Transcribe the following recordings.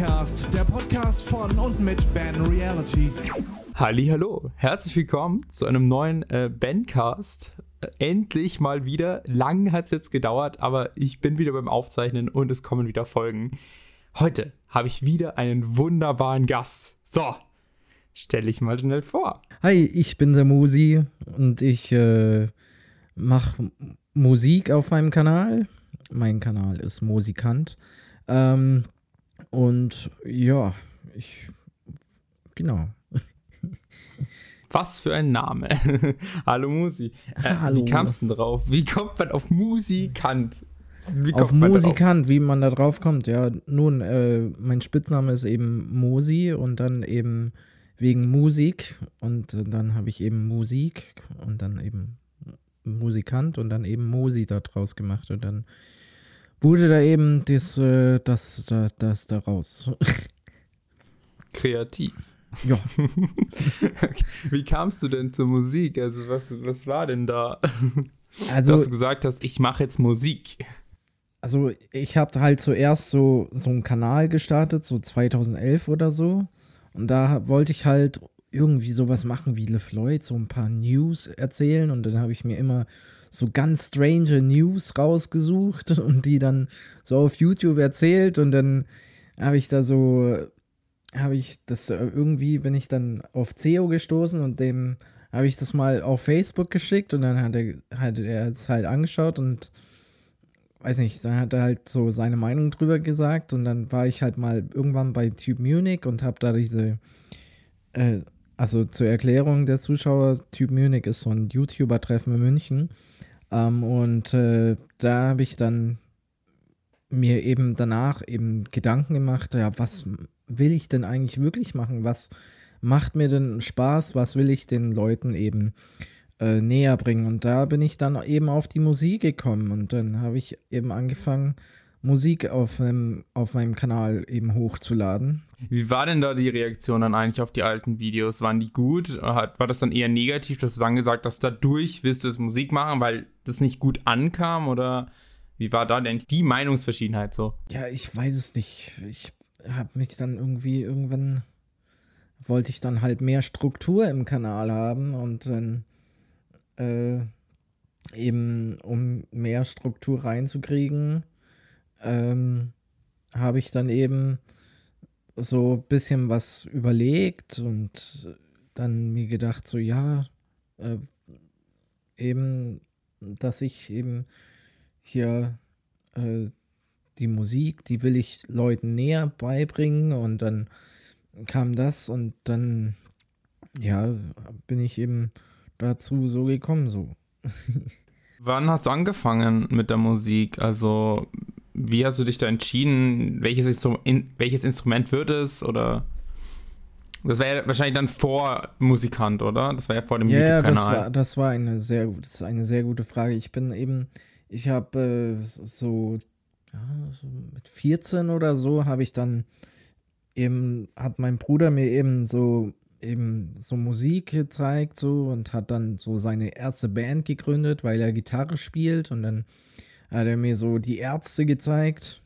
Bandcast, der Podcast von und mit Ben Reality. Hallo, herzlich willkommen zu einem neuen äh, Bandcast. Äh, endlich mal wieder. Lang hat es jetzt gedauert, aber ich bin wieder beim Aufzeichnen und es kommen wieder Folgen. Heute habe ich wieder einen wunderbaren Gast. So, stelle ich mal schnell vor. Hi, ich bin der Musi und ich äh, mache Musik auf meinem Kanal. Mein Kanal ist Musikant. Ähm, und ja, ich. Genau. Was für ein Name. Hallo Musi. Äh, Hallo. Wie kamst du denn drauf? Wie kommt man auf Musikant? Wie Auf Musikant, wie man da drauf kommt. Ja, nun, äh, mein Spitzname ist eben Musi und dann eben wegen Musik und dann habe ich eben Musik und dann eben Musikant und dann eben Musi da draus gemacht und dann wurde da eben das, äh, das, das, das daraus. Kreativ. ja, Wie kamst du denn zur Musik? Also, was, was war denn da? also Dass du gesagt hast, ich mache jetzt Musik. Also ich habe halt zuerst so, so einen Kanal gestartet, so 2011 oder so. Und da wollte ich halt irgendwie sowas machen wie LeFloid, so ein paar News erzählen. Und dann habe ich mir immer so ganz strange News rausgesucht und die dann so auf YouTube erzählt. Und dann habe ich da so, habe ich das irgendwie, bin ich dann auf CEO gestoßen und dem habe ich das mal auf Facebook geschickt und dann hat er, hat er es halt angeschaut und weiß nicht, dann hat er halt so seine Meinung drüber gesagt und dann war ich halt mal irgendwann bei Typ Munich und habe da diese, äh, also zur Erklärung der Zuschauer, Typ Munich ist so ein YouTuber-Treffen in München ähm, und äh, da habe ich dann mir eben danach eben Gedanken gemacht, ja, was will ich denn eigentlich wirklich machen? Was macht mir denn Spaß? Was will ich den Leuten eben äh, näher bringen. Und da bin ich dann eben auf die Musik gekommen und dann habe ich eben angefangen, Musik auf, einem, auf meinem Kanal eben hochzuladen. Wie war denn da die Reaktion dann eigentlich auf die alten Videos? Waren die gut? Hat, war das dann eher negativ, dass du dann gesagt hast, dadurch willst du jetzt Musik machen, weil das nicht gut ankam? Oder wie war da denn die Meinungsverschiedenheit so? Ja, ich weiß es nicht. Ich habe mich dann irgendwie irgendwann wollte ich dann halt mehr Struktur im Kanal haben und dann äh, eben um mehr Struktur reinzukriegen, ähm, habe ich dann eben so ein bisschen was überlegt und dann mir gedacht, so ja, äh, eben, dass ich eben hier äh, die Musik, die will ich Leuten näher beibringen und dann kam das und dann, ja, bin ich eben dazu so gekommen, so. Wann hast du angefangen mit der Musik? Also, wie hast du dich da entschieden? Welches, Instru in, welches Instrument wird es? Oder das war ja wahrscheinlich dann vor Musikant, oder? Das war ja vor dem Ja, ja, das YouTube-Kanal. war, das war eine sehr, das ist eine sehr gute Frage. Ich bin eben, ich habe äh, so, ja, so mit 14 oder so habe ich dann eben, hat mein Bruder mir eben so eben so Musik gezeigt so und hat dann so seine erste Band gegründet, weil er Gitarre spielt und dann hat er mir so die Ärzte gezeigt.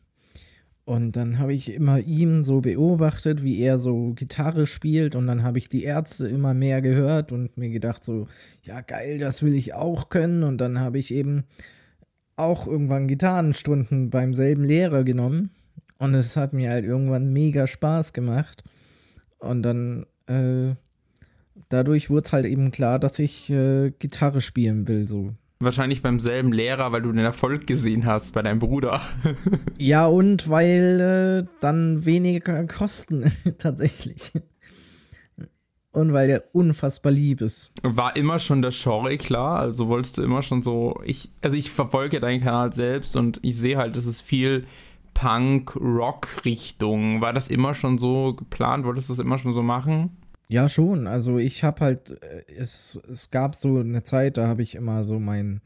Und dann habe ich immer ihn so beobachtet, wie er so Gitarre spielt. Und dann habe ich die Ärzte immer mehr gehört und mir gedacht so, ja geil, das will ich auch können. Und dann habe ich eben auch irgendwann Gitarrenstunden beim selben Lehrer genommen. Und es hat mir halt irgendwann mega Spaß gemacht. Und dann äh, dadurch wurde es halt eben klar, dass ich äh, Gitarre spielen will so. Wahrscheinlich beim selben Lehrer, weil du den Erfolg gesehen hast bei deinem Bruder. Ja, und weil äh, dann weniger Kosten tatsächlich. Und weil der unfassbar lieb ist. War immer schon der Genre klar? Also wolltest du immer schon so. Ich, also ich verfolge deinen Kanal selbst und ich sehe halt, es ist viel Punk-Rock-Richtung. War das immer schon so geplant? Wolltest du das immer schon so machen? Ja, schon. Also ich habe halt, äh, es, es gab so eine Zeit, da habe ich immer so meinen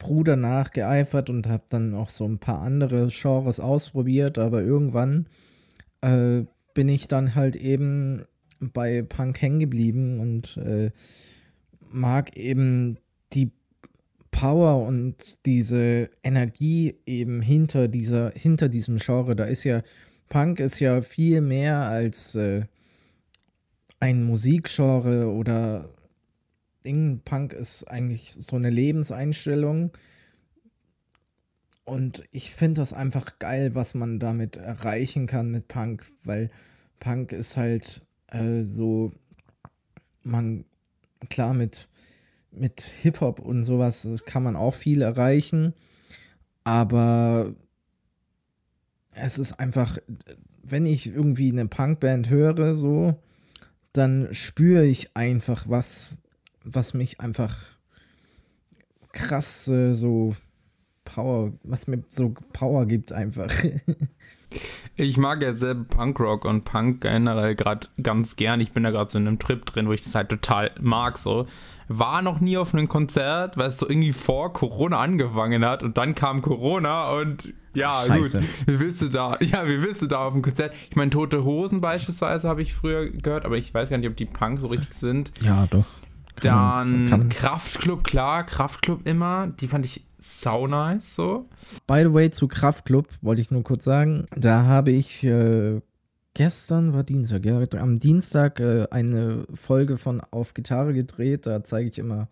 Bruder nachgeeifert und habe dann auch so ein paar andere Genres ausprobiert, aber irgendwann äh, bin ich dann halt eben bei Punk hängen geblieben und äh, mag eben die Power und diese Energie eben hinter dieser, hinter diesem Genre. Da ist ja Punk ist ja viel mehr als äh, ein Musikgenre oder Ding. Punk ist eigentlich so eine Lebenseinstellung. Und ich finde das einfach geil, was man damit erreichen kann mit Punk, weil Punk ist halt äh, so, man, klar, mit, mit Hip-Hop und sowas kann man auch viel erreichen, aber es ist einfach, wenn ich irgendwie eine Punkband höre, so, dann spüre ich einfach was, was mich einfach krass äh, so Power, was mir so Power gibt einfach. Ich mag ja selber Punkrock und Punk generell gerade ganz gern. Ich bin da gerade so in einem Trip drin, wo ich das halt total mag. So war noch nie auf einem Konzert, weil es so irgendwie vor Corona angefangen hat und dann kam Corona und ja Scheiße. gut. Wie willst du da? Ja, wie willst du da auf dem Konzert? Ich meine, Tote Hosen beispielsweise habe ich früher gehört, aber ich weiß gar nicht, ob die Punk so richtig sind. Ja, doch. Kann Dann Kraftklub, klar, Kraftklub immer. Die fand ich sau nice so. By the way, zu Kraftklub wollte ich nur kurz sagen. Da habe ich äh, gestern, war Dienstag, ja, am Dienstag äh, eine Folge von Auf Gitarre gedreht. Da zeige ich immer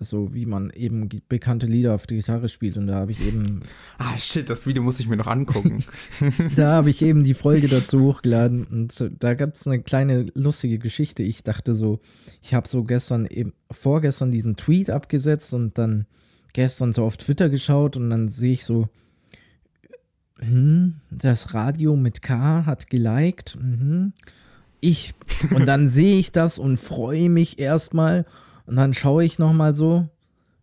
so, wie man eben bekannte Lieder auf die Gitarre spielt. Und da habe ich eben, Ah, shit, das Video muss ich mir noch angucken. da habe ich eben die Folge dazu hochgeladen. Und da gab es eine kleine lustige Geschichte. Ich dachte so, ich habe so gestern eben, vorgestern diesen Tweet abgesetzt und dann gestern so auf Twitter geschaut und dann sehe ich so, hm, das Radio mit K hat geliked. Mhm. Ich. Und dann sehe ich das und freue mich erstmal. Und dann schaue ich nochmal so.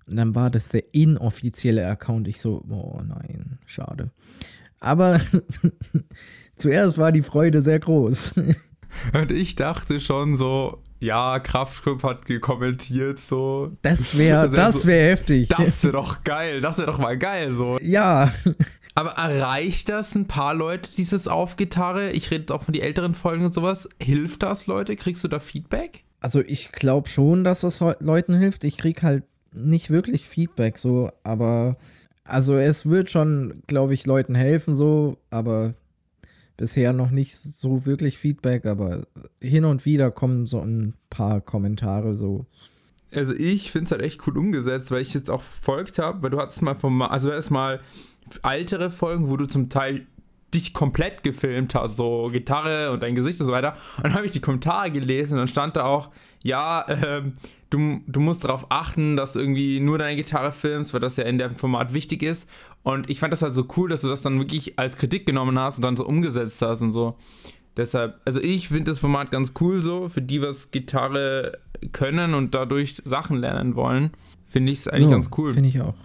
Und dann war das der inoffizielle Account. Ich so, oh nein, schade. Aber zuerst war die Freude sehr groß. Und ich dachte schon so, ja, Kraftklub hat kommentiert so. Das wäre Das wär so- heftig. Das wäre doch geil, das wäre doch mal geil so. ja. Aber erreicht das ein paar Leute, dieses Auf-Gitarre? Ich rede jetzt auch von die älteren Folgen und sowas. Hilft das, Leute? Kriegst du da Feedback? Also ich glaube schon, dass das Leuten hilft. Ich krieg halt nicht wirklich Feedback so, aber also es wird schon, glaube ich, Leuten helfen so, aber bisher noch nicht so wirklich Feedback, aber hin und wieder kommen so ein paar Kommentare so. Also ich finde es halt echt cool umgesetzt, weil ich jetzt auch verfolgt habe, weil du hattest mal vom, also hattest mal ältere Folgen, wo du zum Teil dich komplett gefilmt hast, so Gitarre und dein Gesicht und so weiter. Und dann habe ich die Kommentare gelesen und dann stand da auch, ja, ähm, du, du musst darauf achten, dass du irgendwie nur deine Gitarre filmst, weil das ja in dem Format wichtig ist. Und ich fand das halt so cool, dass du das dann wirklich als Kritik genommen hast und dann so umgesetzt hast und so. Deshalb, also ich finde das Format ganz cool so, für die, was Gitarre können und dadurch Sachen lernen wollen, finde ich es eigentlich Ja, ganz cool. Finde ich auch.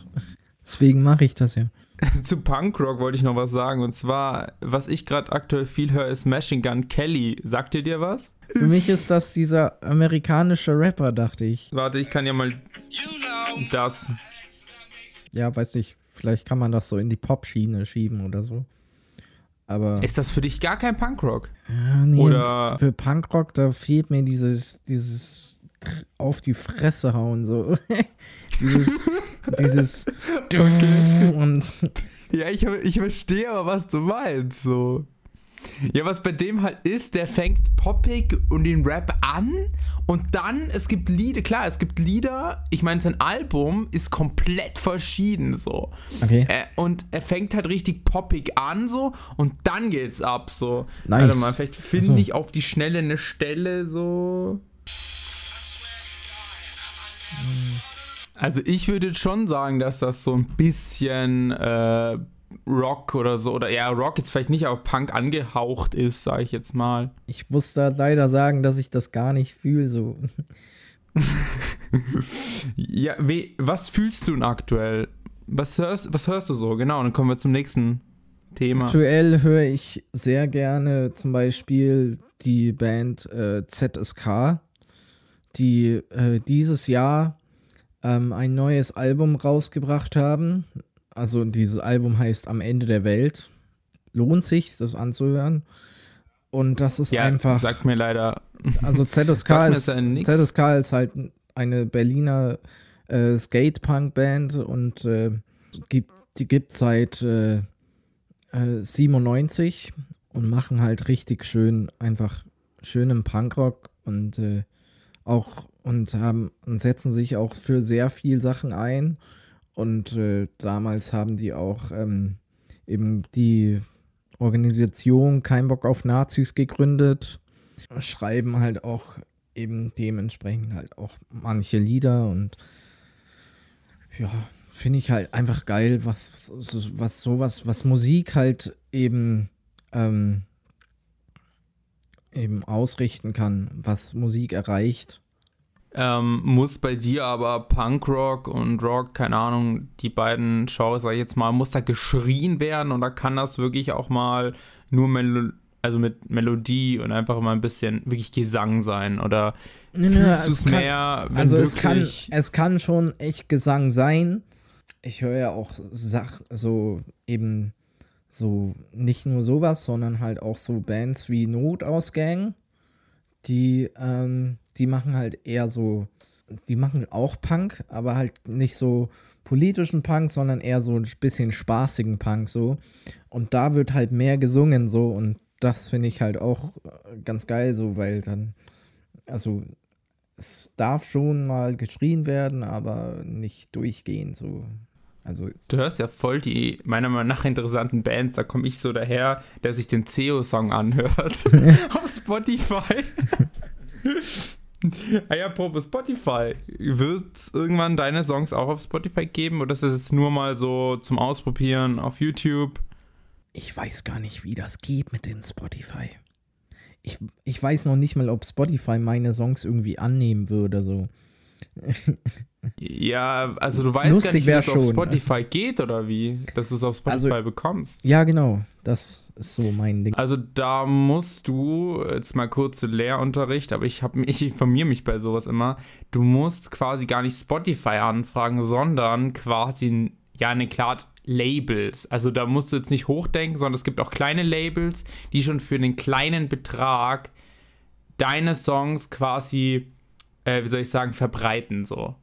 Deswegen mache ich das ja. Zu Punkrock wollte ich noch was sagen. Und zwar, was ich gerade aktuell viel höre, ist Machine Gun Kelly. Sagt ihr dir was? Für mich ist das dieser amerikanische Rapper, dachte ich. Warte, ich kann ja mal das. Ja, weiß nicht, vielleicht kann man das so in die Pop-Schiene schieben oder so. Aber. Ist das für dich gar kein Punkrock? Ja, nee, Oder- für Punkrock, da fehlt mir dieses, dieses auf die Fresse hauen, so. dieses, dieses und Ja, ich, ich verstehe aber, was du meinst. So. Ja, was bei dem halt ist, der fängt poppig und den Rap an und dann, es gibt Lieder, klar, es gibt Lieder, ich meine, sein Album ist komplett verschieden so. okay. Äh, und er fängt halt richtig poppig an so und dann geht's ab so. Nice. Warte mal, vielleicht finde Ach so. ich auf die Schnelle eine Stelle so. Also ich würde schon sagen, dass das so ein bisschen äh, Rock oder so, oder ja, Rock jetzt vielleicht nicht, aber Punk angehaucht ist, sage ich jetzt mal. Ich muss da leider sagen, dass ich das gar nicht fühle, so. Ja, we, was fühlst du denn aktuell? Was hörst, was hörst du so? Genau, dann kommen wir zum nächsten Thema. Aktuell höre ich sehr gerne zum Beispiel die Band äh, ZSK, die äh, dieses Jahr ähm, ein neues Album rausgebracht haben. Also dieses Album heißt Am Ende der Welt. Lohnt sich, das anzuhören. Und das ist Ja, einfach. sagt mir leider. Also ZSK ist. ZSK ist halt eine Berliner äh, Skate-Punk-Band und äh, gibt, die gibt seit äh, äh, 97 und machen halt richtig schön, einfach schönen Punkrock und äh, auch und haben und setzen sich auch für sehr viel Sachen ein. Und äh, damals haben die auch ähm, eben die Organisation Kein Bock auf Nazis gegründet, schreiben halt auch eben dementsprechend halt auch manche Lieder und ja, finde ich halt einfach geil, was, was sowas, was Musik halt eben, ähm, eben ausrichten kann, was Musik erreicht. Ähm, muss bei dir aber Punkrock und Rock, keine Ahnung, die beiden Genres, sag ich jetzt mal, muss da geschrien werden oder kann das wirklich auch mal nur Melo also mit Melodie und einfach mal ein bisschen wirklich Gesang sein oder Nö, fühlst du es mehr? Wenn also es kann, es kann schon echt Gesang sein. Ich höre ja auch Sach so eben so nicht nur sowas, sondern halt auch so Bands wie Notausgang, die ähm, die machen halt eher so, die machen auch Punk, aber halt nicht so politischen Punk, sondern eher so ein bisschen spaßigen Punk so. Und da wird halt mehr gesungen so und das finde ich halt auch äh, ganz geil so, weil dann also es darf schon mal geschrien werden, aber nicht durchgehend so. Also Du hörst ja voll die meiner Meinung nach interessanten Bands. Da komme ich so daher, der sich den CEO-Song anhört auf Spotify. ah ja, apropos Spotify. Wird es irgendwann deine Songs auch auf Spotify geben oder ist das jetzt nur mal so zum Ausprobieren auf YouTube? ich weiß gar nicht, wie das geht mit dem Spotify. Ich, ich weiß noch nicht mal, ob Spotify meine Songs irgendwie annehmen würde. So. Ja, also du weißt gar Lustig nicht, wie das auf? Spotify geht oder wie, dass du es auf Spotify Also- bekommst. Ja, genau. Das ist so mein Ding. Also da musst du, jetzt mal kurz Lehrunterricht, aber ich, hab, ich informiere mich bei sowas immer, du musst quasi gar nicht Spotify anfragen, sondern quasi, ja, eine klar Labels. Also da musst du jetzt nicht hochdenken, sondern es gibt auch kleine Labels, die schon für einen kleinen Betrag deine Songs quasi, äh, wie soll ich sagen, verbreiten so.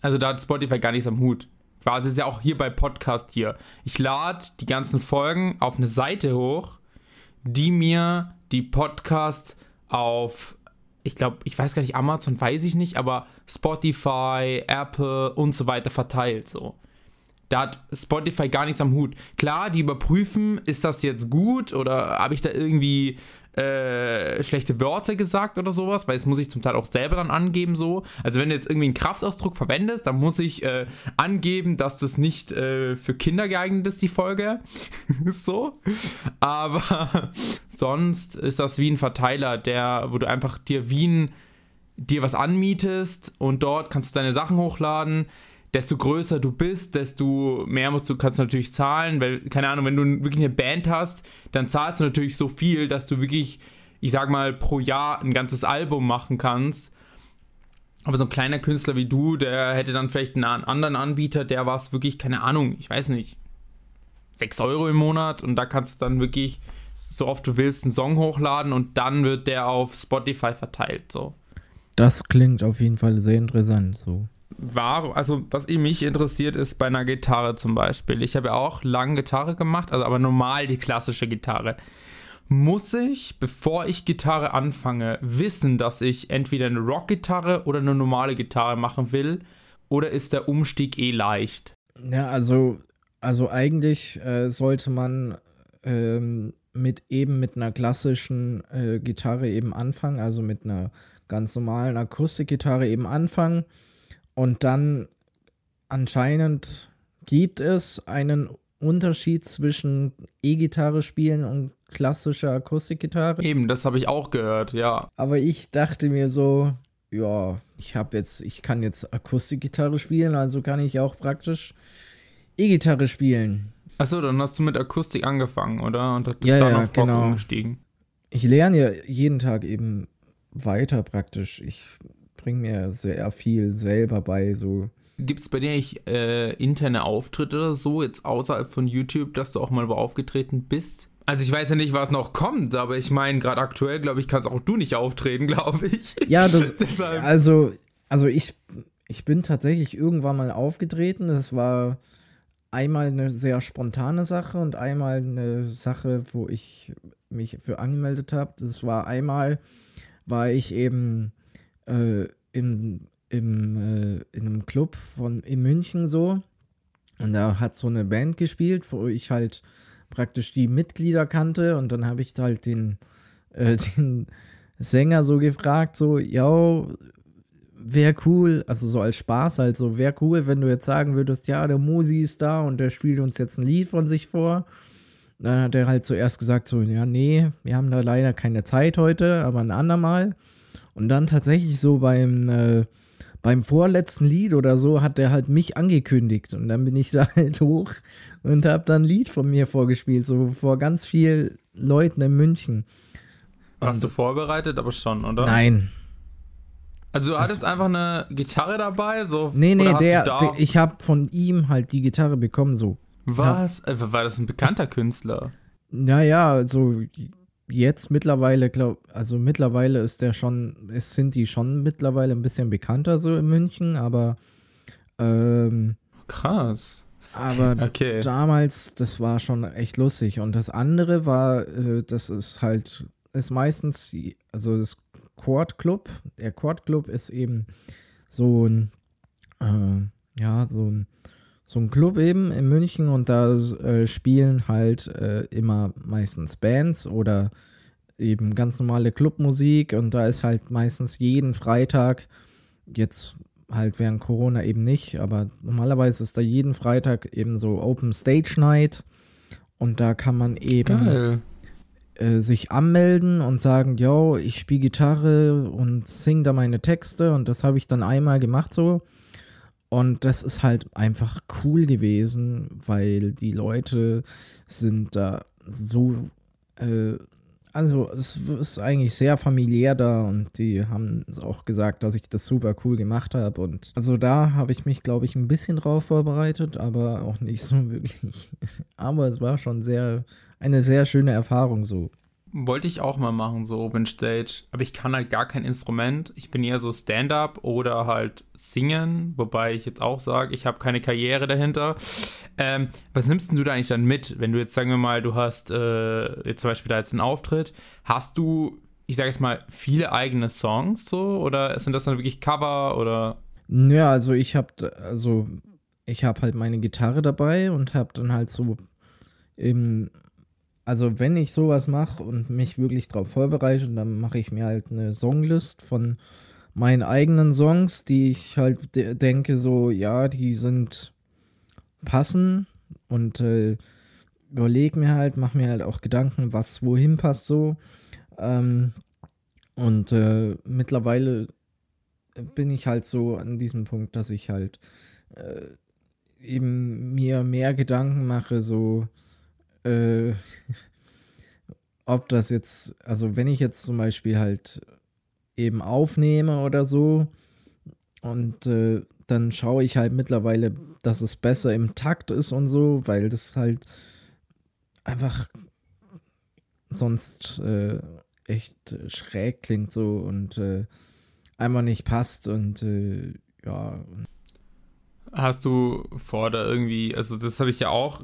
Also da hat Spotify gar nichts am Hut. Quasi ist ja auch hier bei Podcast hier. Ich lade die ganzen Folgen auf eine Seite hoch, die mir die Podcasts auf, ich glaube, ich weiß gar nicht, Amazon weiß ich nicht, aber Spotify, Apple und so weiter verteilt so. Da hat Spotify gar nichts am Hut. Klar, die überprüfen, ist das jetzt gut oder habe ich da irgendwie äh, schlechte Wörter gesagt oder sowas, weil das muss ich zum Teil auch selber dann angeben so. Also wenn du jetzt irgendwie einen Kraftausdruck verwendest, dann muss ich äh, angeben, dass das nicht äh, für Kinder geeignet ist, die Folge. so. Aber sonst ist das wie ein Verteiler, der, wo du einfach dir wie ein, dir was anmietest und dort kannst du deine Sachen hochladen desto größer du bist, desto mehr musst du, kannst du natürlich zahlen, weil, keine Ahnung, wenn du wirklich eine Band hast, dann zahlst du natürlich so viel, dass du wirklich, ich sag mal, pro Jahr ein ganzes Album machen kannst. Aber so ein kleiner Künstler wie du, der hätte dann vielleicht einen anderen Anbieter, der war es wirklich, keine Ahnung, ich weiß nicht, 6 Euro im Monat und da kannst du dann wirklich, so oft du willst, einen Song hochladen und dann wird der auf Spotify verteilt, so. Das klingt auf jeden Fall sehr interessant. So. War, also was mich interessiert ist bei einer Gitarre zum Beispiel. Ich habe ja auch lange Gitarre gemacht, also aber normal die klassische Gitarre. Muss ich, bevor ich Gitarre anfange, wissen, dass ich entweder eine Rockgitarre oder eine normale Gitarre machen will? Oder ist der Umstieg eh leicht? Ja, also, also eigentlich äh, sollte man ähm, mit eben mit einer klassischen äh, Gitarre eben anfangen, also mit einer ganz normalen Akustikgitarre eben anfangen. Und dann anscheinend gibt es einen Unterschied zwischen E-Gitarre spielen und klassischer Akustikgitarre. Eben, das habe ich auch gehört, ja. Aber ich dachte mir so, ja, ich habe jetzt, ich kann jetzt Akustikgitarre spielen, also kann ich auch praktisch E-Gitarre spielen. Achso, dann hast du mit Akustik angefangen, oder? Und bist Ja, dann ja, auf Rock genau. umgestiegen. Ich lerne ja jeden Tag eben weiter praktisch. Ich bringe mir sehr viel selber bei, so. Gibt es bei dir nicht äh, interne Auftritte oder so, jetzt außerhalb von YouTube, dass du auch mal wo aufgetreten bist? Also ich weiß ja nicht, was noch kommt, aber ich meine, gerade aktuell, glaube ich, kannst auch du nicht auftreten, glaube ich. Ja, das, also, also ich, ich bin tatsächlich irgendwann mal aufgetreten. Das war einmal eine sehr spontane Sache und einmal eine Sache, wo ich mich für angemeldet habe. Das war einmal, war ich eben äh, im, im, äh, in einem Club von in München so. Und da hat so eine Band gespielt, wo ich halt praktisch die Mitglieder kannte und dann habe ich halt den, äh, den Sänger so gefragt, so, ja, wäre cool, also so als Spaß halt so, wäre cool, wenn du jetzt sagen würdest, ja, der Musi ist da und der spielt uns jetzt ein Lied von sich vor. Dann hat er halt zuerst gesagt so, ja, nee, wir haben da leider keine Zeit heute, aber ein andermal. Und dann tatsächlich so beim, äh, beim vorletzten Lied oder so hat er halt mich angekündigt und dann bin ich da halt hoch und habe dann ein Lied von mir vorgespielt, so vor ganz vielen Leuten in München. Warst du vorbereitet, aber schon, oder? Nein, Also du hattest einfach eine Gitarre dabei, so. Nee, nee, der, der, ich habe von ihm halt die Gitarre bekommen, so. Was? Äh, War das ein bekannter Künstler? Naja, also jetzt mittlerweile, glaub, also mittlerweile ist der schon, es sind die schon mittlerweile ein bisschen bekannter so in München, aber ähm, Krass. aber Okay. damals, das war schon echt lustig. Und das andere war, äh, das ist halt, ist meistens, also das Chord Club, der Chord Club ist eben so ein, äh, ja, so ein, so ein Club eben in München und da äh, spielen halt äh, immer meistens Bands oder eben ganz normale Clubmusik und da ist halt meistens jeden Freitag, jetzt halt während Corona eben nicht, aber normalerweise ist da jeden Freitag eben so Open Stage Night und da kann man eben äh, sich anmelden und sagen, yo, ich spiele Gitarre und sing da meine Texte und das habe ich dann einmal gemacht so. Und das ist halt einfach cool gewesen, weil die Leute sind da so, äh, also es ist eigentlich sehr familiär da und die haben auch gesagt, dass ich das super cool gemacht habe. Und also da habe ich mich, glaube ich, ein bisschen drauf vorbereitet, aber auch nicht so wirklich. aber es war schon sehr, eine sehr schöne Erfahrung so. Wollte ich auch mal machen, so Open Stage. Aber ich kann halt gar kein Instrument. Ich bin eher so Stand-up oder halt singen. Wobei ich jetzt auch sage, ich habe keine Karriere dahinter. Ähm, was nimmst du da eigentlich dann mit, wenn du jetzt, sagen wir mal, du hast äh, jetzt zum Beispiel da jetzt einen Auftritt. Hast du, ich sage jetzt mal, viele eigene Songs so? Oder sind das dann wirklich Cover oder. Ja, also ich habe also ich halt meine Gitarre dabei und habe dann halt so im also wenn ich sowas mache und mich wirklich drauf vorbereite, dann mache ich mir halt eine Songlist von meinen eigenen Songs, die ich halt de denke so, ja, die sind passen und äh, überlege mir halt, mache mir halt auch Gedanken, was wohin passt so. Ähm, und äh, mittlerweile bin ich halt so an diesem Punkt, dass ich halt äh, eben mir mehr Gedanken mache, so äh, ob das jetzt, also wenn ich jetzt zum Beispiel halt eben aufnehme oder so und äh, dann schaue ich halt mittlerweile, dass es besser im Takt ist und so, weil das halt einfach sonst äh, echt schräg klingt so und äh, einfach nicht passt und äh, ja. Hast du vor, da irgendwie, also das habe ich ja auch,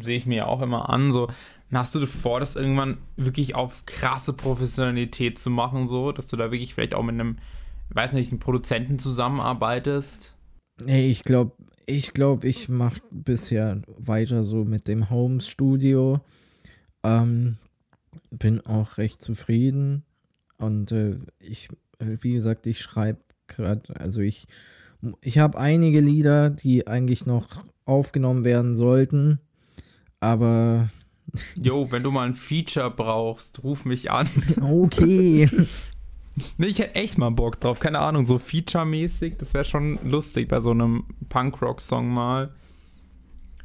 sehe ich mir ja auch immer an, so, hast du vor, das irgendwann wirklich auf krasse Professionalität zu machen, so, dass du da wirklich vielleicht auch mit einem, weiß nicht, einem Produzenten zusammenarbeitest? Nee, ich glaube, ich glaube, ich mache bisher weiter so mit dem Home-Studio. Ähm, bin auch recht zufrieden. Und äh, ich, wie gesagt, ich schreibe gerade, also ich, ich habe einige Lieder, die eigentlich noch aufgenommen werden sollten. Aber Jo, wenn du mal ein Feature brauchst, ruf mich an. okay. Nee, ich hätte echt mal Bock drauf, keine Ahnung, so Feature-mäßig, das wäre schon lustig bei so einem Punk-Rock-Song mal.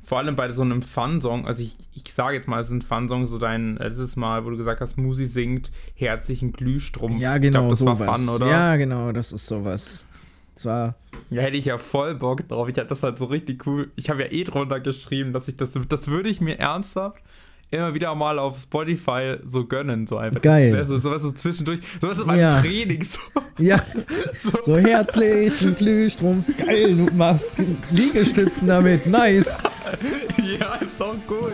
Vor allem bei so einem Fun-Song, also ich, ich sage jetzt mal, es ist ein Fun-Song, so dein letztes Mal, wo du gesagt hast, Musi singt herzlichen Glühstrumpf. ja, Ich genau, glaub, das sowas. war Fun, oder? Ja, genau, das ist sowas. Zwar, Ja, hätte ich ja voll Bock drauf. Ich hatte das halt so richtig cool. Ich habe ja eh drunter geschrieben, dass ich das, das würde ich mir ernsthaft immer wieder mal auf Spotify so gönnen, so einfach. Geil. Das wär so, sowas so zwischendurch, sowas so beim Ja. Training, so, ja, so. so herzlichen Glühstrumpf. Geil, du machst Liegestützen damit. Nice. ja, ist doch gut.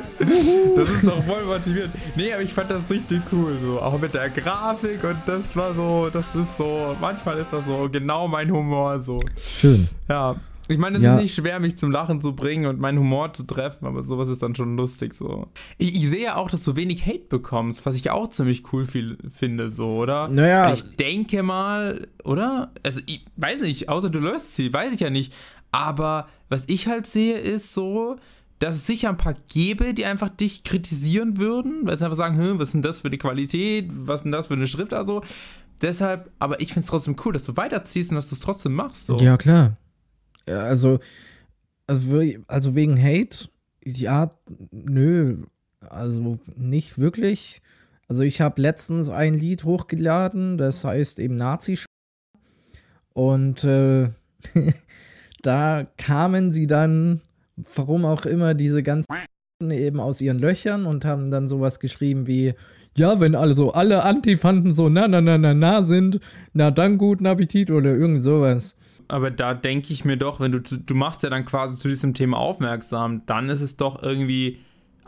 Das ist doch voll motiviert. Nee, aber ich fand das richtig cool. So. Auch mit der Grafik und das war so, das ist so, manchmal ist das so genau mein Humor. So. Schön. Ja. Ich meine, es Ja. ist nicht schwer, mich zum Lachen zu bringen und meinen Humor zu treffen, aber sowas ist dann schon lustig so. Ich, ich sehe ja auch, dass du wenig Hate bekommst, was ich auch ziemlich cool viel, finde, so, oder? Naja. Ich denke mal, oder? Also, ich weiß nicht, außer du löst sie, weiß ich ja nicht. Aber was ich halt sehe, ist so, dass es sicher ein paar gäbe, die einfach dich kritisieren würden, weil sie einfach sagen, hm, was ist denn das für eine Qualität, was ist denn das für eine Schrift, also. Deshalb, aber ich finde es trotzdem cool, dass du weiterziehst und dass du es trotzdem machst. So. Ja, klar. Ja, also, also, also wegen Hate, ja, nö, also nicht wirklich. Also ich habe letztens ein Lied hochgeladen, das heißt eben nazi und äh, da kamen sie dann, warum auch immer, diese ganzen eben aus ihren Löchern und haben dann sowas geschrieben wie, ja, wenn also alle Antifanten so na na na na na sind, na dann guten Appetit oder irgend sowas. Aber da denke ich mir doch, wenn du, du machst ja dann quasi zu diesem Thema aufmerksam, dann ist es doch irgendwie,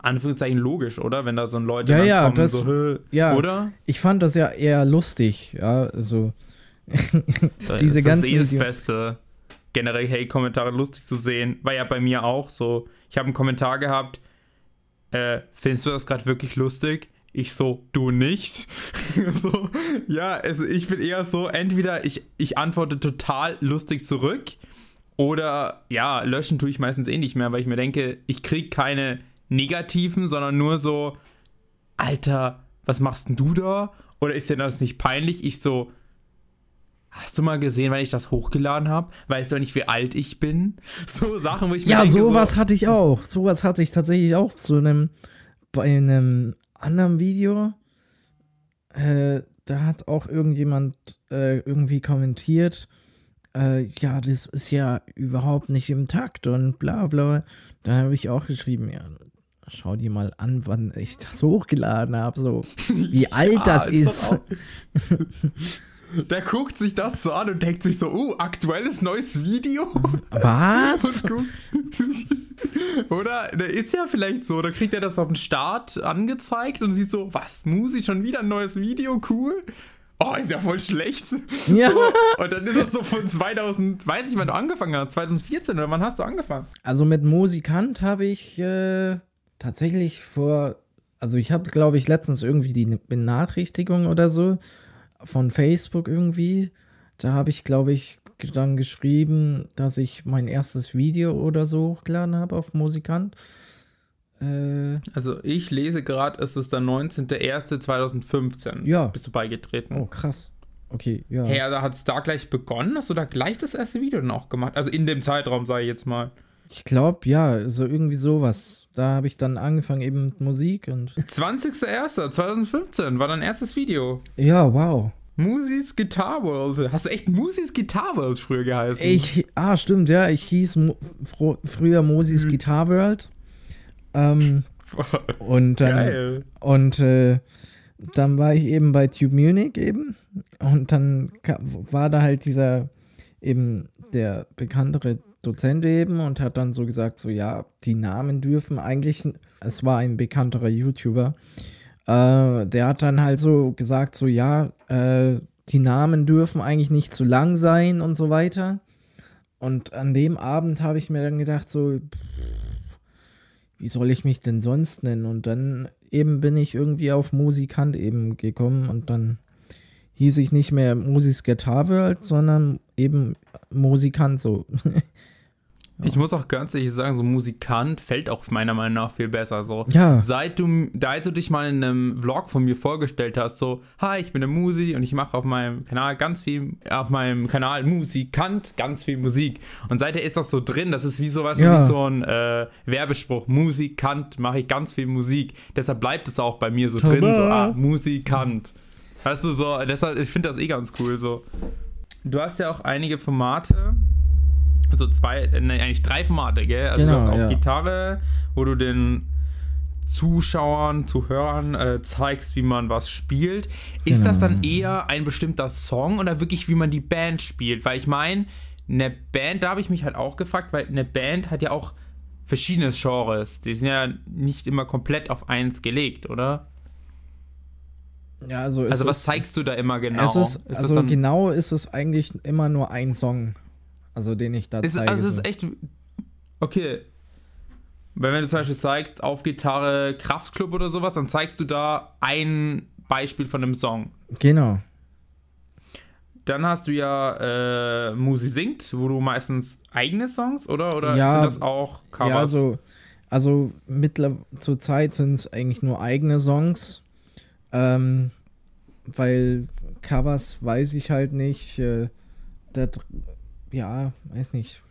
Anführungszeichen, logisch, oder? Wenn da so Leute Ja, ja, kommen, das- so, ja. oder? Ich fand das ja eher lustig, ja, also diese das ganzen ist eh das Beste. Generell, hey, Kommentare lustig zu sehen. War ja bei mir auch so. Ich habe einen Kommentar gehabt, äh, findest du das gerade wirklich lustig? Ich so, du nicht. so, ja, also ich bin eher so, entweder ich, ich antworte total lustig zurück oder ja, löschen tue ich meistens eh nicht mehr, weil ich mir denke, ich krieg keine negativen, sondern nur so, Alter, was machst denn du da? Oder ist dir das nicht peinlich? Ich so, hast du mal gesehen, wenn ich das hochgeladen habe? Weißt du nicht, wie alt ich bin? So Sachen, wo ich mir Ja, denke, sowas so, hatte ich auch. Sowas hatte ich tatsächlich auch zu einem bei einem anderen Video. Äh, da hat auch irgendjemand äh, irgendwie kommentiert, äh, ja, das ist ja überhaupt nicht im Takt und bla bla. Dann habe ich auch geschrieben, ja, schau dir mal an, wann ich das hochgeladen habe, so wie alt das ist. Der guckt sich das so an und denkt sich so, uh, aktuelles neues Video. Was? Oder? Der ist ja vielleicht so, da kriegt er das auf den Start angezeigt und sieht so, was, Musi, schon wieder ein neues Video, cool. Oh, ist ja voll schlecht. Ja. So, und dann ist das so von 2000, weiß ich, wann du angefangen hast, 2014 oder wann hast du angefangen? Also mit Musikant habe ich äh, tatsächlich vor, also ich habe, glaube ich, letztens irgendwie die Benachrichtigung oder so von Facebook irgendwie. Da habe ich, glaube ich, dann geschrieben, dass ich mein erstes Video oder so hochgeladen habe auf Musikant. Äh, Also ich lese gerade, es ist der 19.01.2015. Ja. Bist du beigetreten. oh, krass. Okay, ja. Hey, da hat es da gleich begonnen? Hast du da gleich das erste Video dann auch gemacht? Also in dem Zeitraum, sage ich jetzt mal. Ich glaube, ja, so irgendwie sowas. Da habe ich dann angefangen eben mit Musik und 20.01.2015 war dein erstes Video. ja, wow. Musis Guitar World. Hast du echt Musis Guitar World früher geheißen? Ich, ah, stimmt, ja, ich hieß Mo fro- früher Mosis Hm. Guitar World. Ähm, und dann, Geil. und äh, dann war ich eben bei Tube Munich eben. Und dann war da halt dieser eben der bekanntere Dozent eben und hat dann so gesagt, so ja, die Namen dürfen eigentlich, es war ein bekannterer YouTuber, äh, der hat dann halt so gesagt, so ja, äh, die Namen dürfen eigentlich nicht zu lang sein und so weiter. Und an dem Abend habe ich mir dann gedacht, so, wie soll ich mich denn sonst nennen? Und dann eben bin ich irgendwie auf Musikant eben gekommen und dann hieß ich nicht mehr Musis Guitar World, sondern eben Musikant so. Ich muss auch ganz ehrlich sagen, so Musikant fällt auch meiner Meinung nach viel besser. So. Ja. Seit du, seit du dich mal in einem Vlog von mir vorgestellt hast, so, hi, ich bin der Musi und ich mache auf meinem Kanal ganz viel, auf meinem Kanal Musikant ganz viel Musik. Und seither ist das so drin, das ist wie sowas Ja. wie so ein äh, Werbespruch. Musikant, mache ich ganz viel Musik. Deshalb bleibt es auch bei mir so drin, so, ah, Musikant. Weißt du, so, deshalb, ich finde das eh ganz cool, so. Du hast ja auch einige Formate, also zwei, nee, eigentlich drei Formate, gell? Also Genau, du hast auch ja. Gitarre, wo du den Zuschauern, Zuhörern äh, zeigst, wie man was spielt. Ist das Genau. dann eher ein bestimmter Song oder wirklich, wie man die Band spielt? Weil ich meine, eine Band, da habe ich mich halt auch gefragt, weil eine Band hat ja auch verschiedene Genres. Die sind ja nicht immer komplett auf eins gelegt, oder? Ja, also, also was zeigst du da immer genau? Ist, ist also genau ist es eigentlich immer nur ein Song, also den ich da ist, zeige. Also es ist echt, okay, weil wenn du zum Beispiel zeigst, auf Gitarre Kraftclub oder sowas, dann zeigst du da ein Beispiel von einem Song. Genau. Dann hast du ja äh, Musi singt, wo du meistens eigene Songs, oder? Oder ja, sind das auch Covers? Ja, also, also mittler zur Zeit sind es eigentlich nur eigene Songs. Ähm, weil Covers weiß ich halt nicht. Äh, ja, weiß nicht.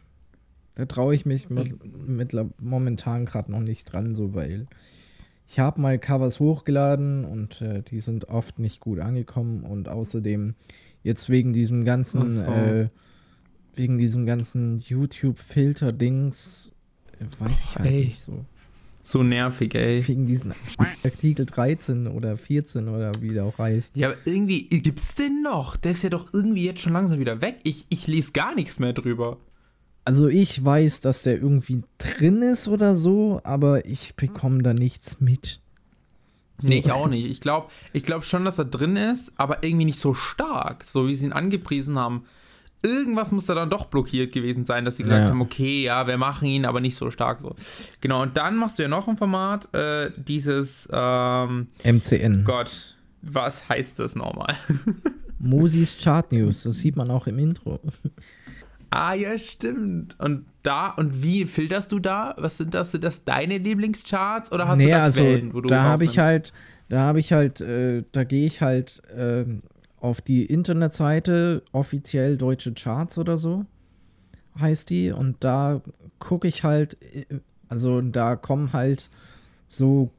Da traue ich mich mit, mit momentan gerade noch nicht dran, so weil ich habe mal Covers hochgeladen und äh, die sind oft nicht gut angekommen und außerdem jetzt wegen diesem ganzen so. äh, wegen diesem ganzen YouTube-Filter-Dings äh, weiß ich halt ey. nicht so. So nervig, ey. Wegen diesen Artikel 13 oder 14 oder wie der auch heißt. Ja, aber irgendwie gibt's den noch. Der ist ja doch irgendwie jetzt schon langsam wieder weg. Ich, ich lese gar nichts mehr drüber. Also ich weiß, dass der irgendwie drin ist oder so, aber ich bekomme da nichts mit. So. Nee, ich auch nicht. Ich glaube ich glaub schon, dass er drin ist, aber irgendwie nicht so stark, so wie sie ihn angepriesen haben. Irgendwas muss da dann doch blockiert gewesen sein, dass sie gesagt ja. haben, okay, ja, wir machen ihn, aber nicht so stark so. Genau, und dann machst du ja noch ein Format, äh, dieses ähm, MCN. Gott, was heißt das nochmal? Mosis Chart News, das sieht man auch im Intro. Ah, ja, stimmt. Und da, und wie filterst du da? Was sind das? Sind das deine Lieblingscharts oder hast nee, du da also, Quellen, wo du Da habe ich halt, da habe ich halt, äh, da gehe ich halt äh, auf die Internetseite, offiziell deutsche Charts oder so, heißt die. Und da gucke ich halt, äh, also da kommen halt so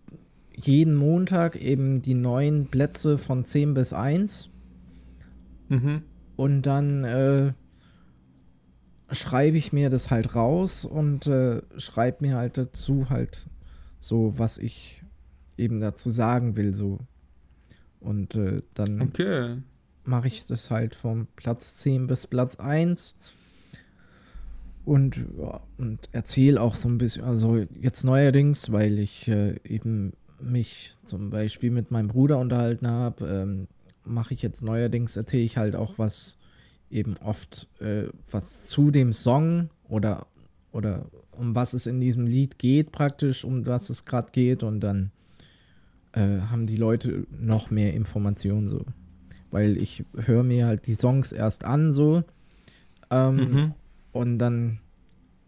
jeden Montag eben die neuen Plätze von 10 bis 1. Mhm. Und dann, äh, schreibe ich mir das halt raus und äh, schreibe mir halt dazu halt so, was ich eben dazu sagen will, so. Und äh, dann okay. mache ich das halt vom Platz 10 bis Platz 1 und, ja, und erzähle auch so ein bisschen, also jetzt neuerdings, weil ich äh, eben mich zum Beispiel mit meinem Bruder unterhalten habe, ähm, mache ich jetzt neuerdings, erzähle ich halt auch was eben oft äh, was zu dem Song oder, oder um was es in diesem Lied geht, praktisch, um was es gerade geht und dann äh, haben die Leute noch mehr Informationen so. Weil ich höre mir halt die Songs erst an so ähm, mhm. und dann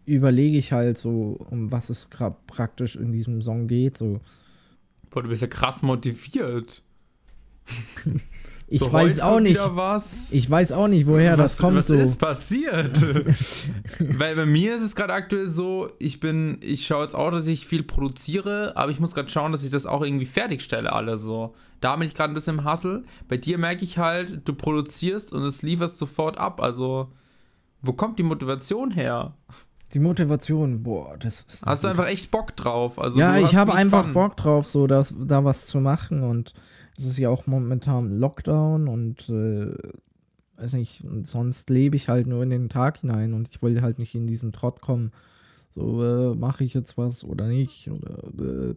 überlege ich halt so, um was es gerade praktisch in diesem Song geht. So. Boah, du bist ja krass motiviert. Ich so, weiß auch nicht. Ich weiß auch nicht, woher was, das kommt. Was so. ist passiert? Weil bei mir ist es gerade aktuell so, ich bin, ich schaue jetzt auch, dass ich viel produziere, aber ich muss gerade schauen, dass ich das auch irgendwie fertigstelle, alles so. Da bin ich gerade ein bisschen im Hustle. Bei dir merke ich halt, du produzierst und es lieferst sofort ab. Also, wo kommt die Motivation her? Die Motivation, boah, das ist. Hast du einfach echt Bock drauf? Also, ja, ich habe einfach Fun. Bock drauf, so das, da was zu machen und es ist ja auch momentan Lockdown und äh, weiß nicht, und sonst lebe ich halt nur in den Tag hinein und ich will halt nicht in diesen Trott kommen. So, äh, mache ich jetzt was oder nicht? Oder äh,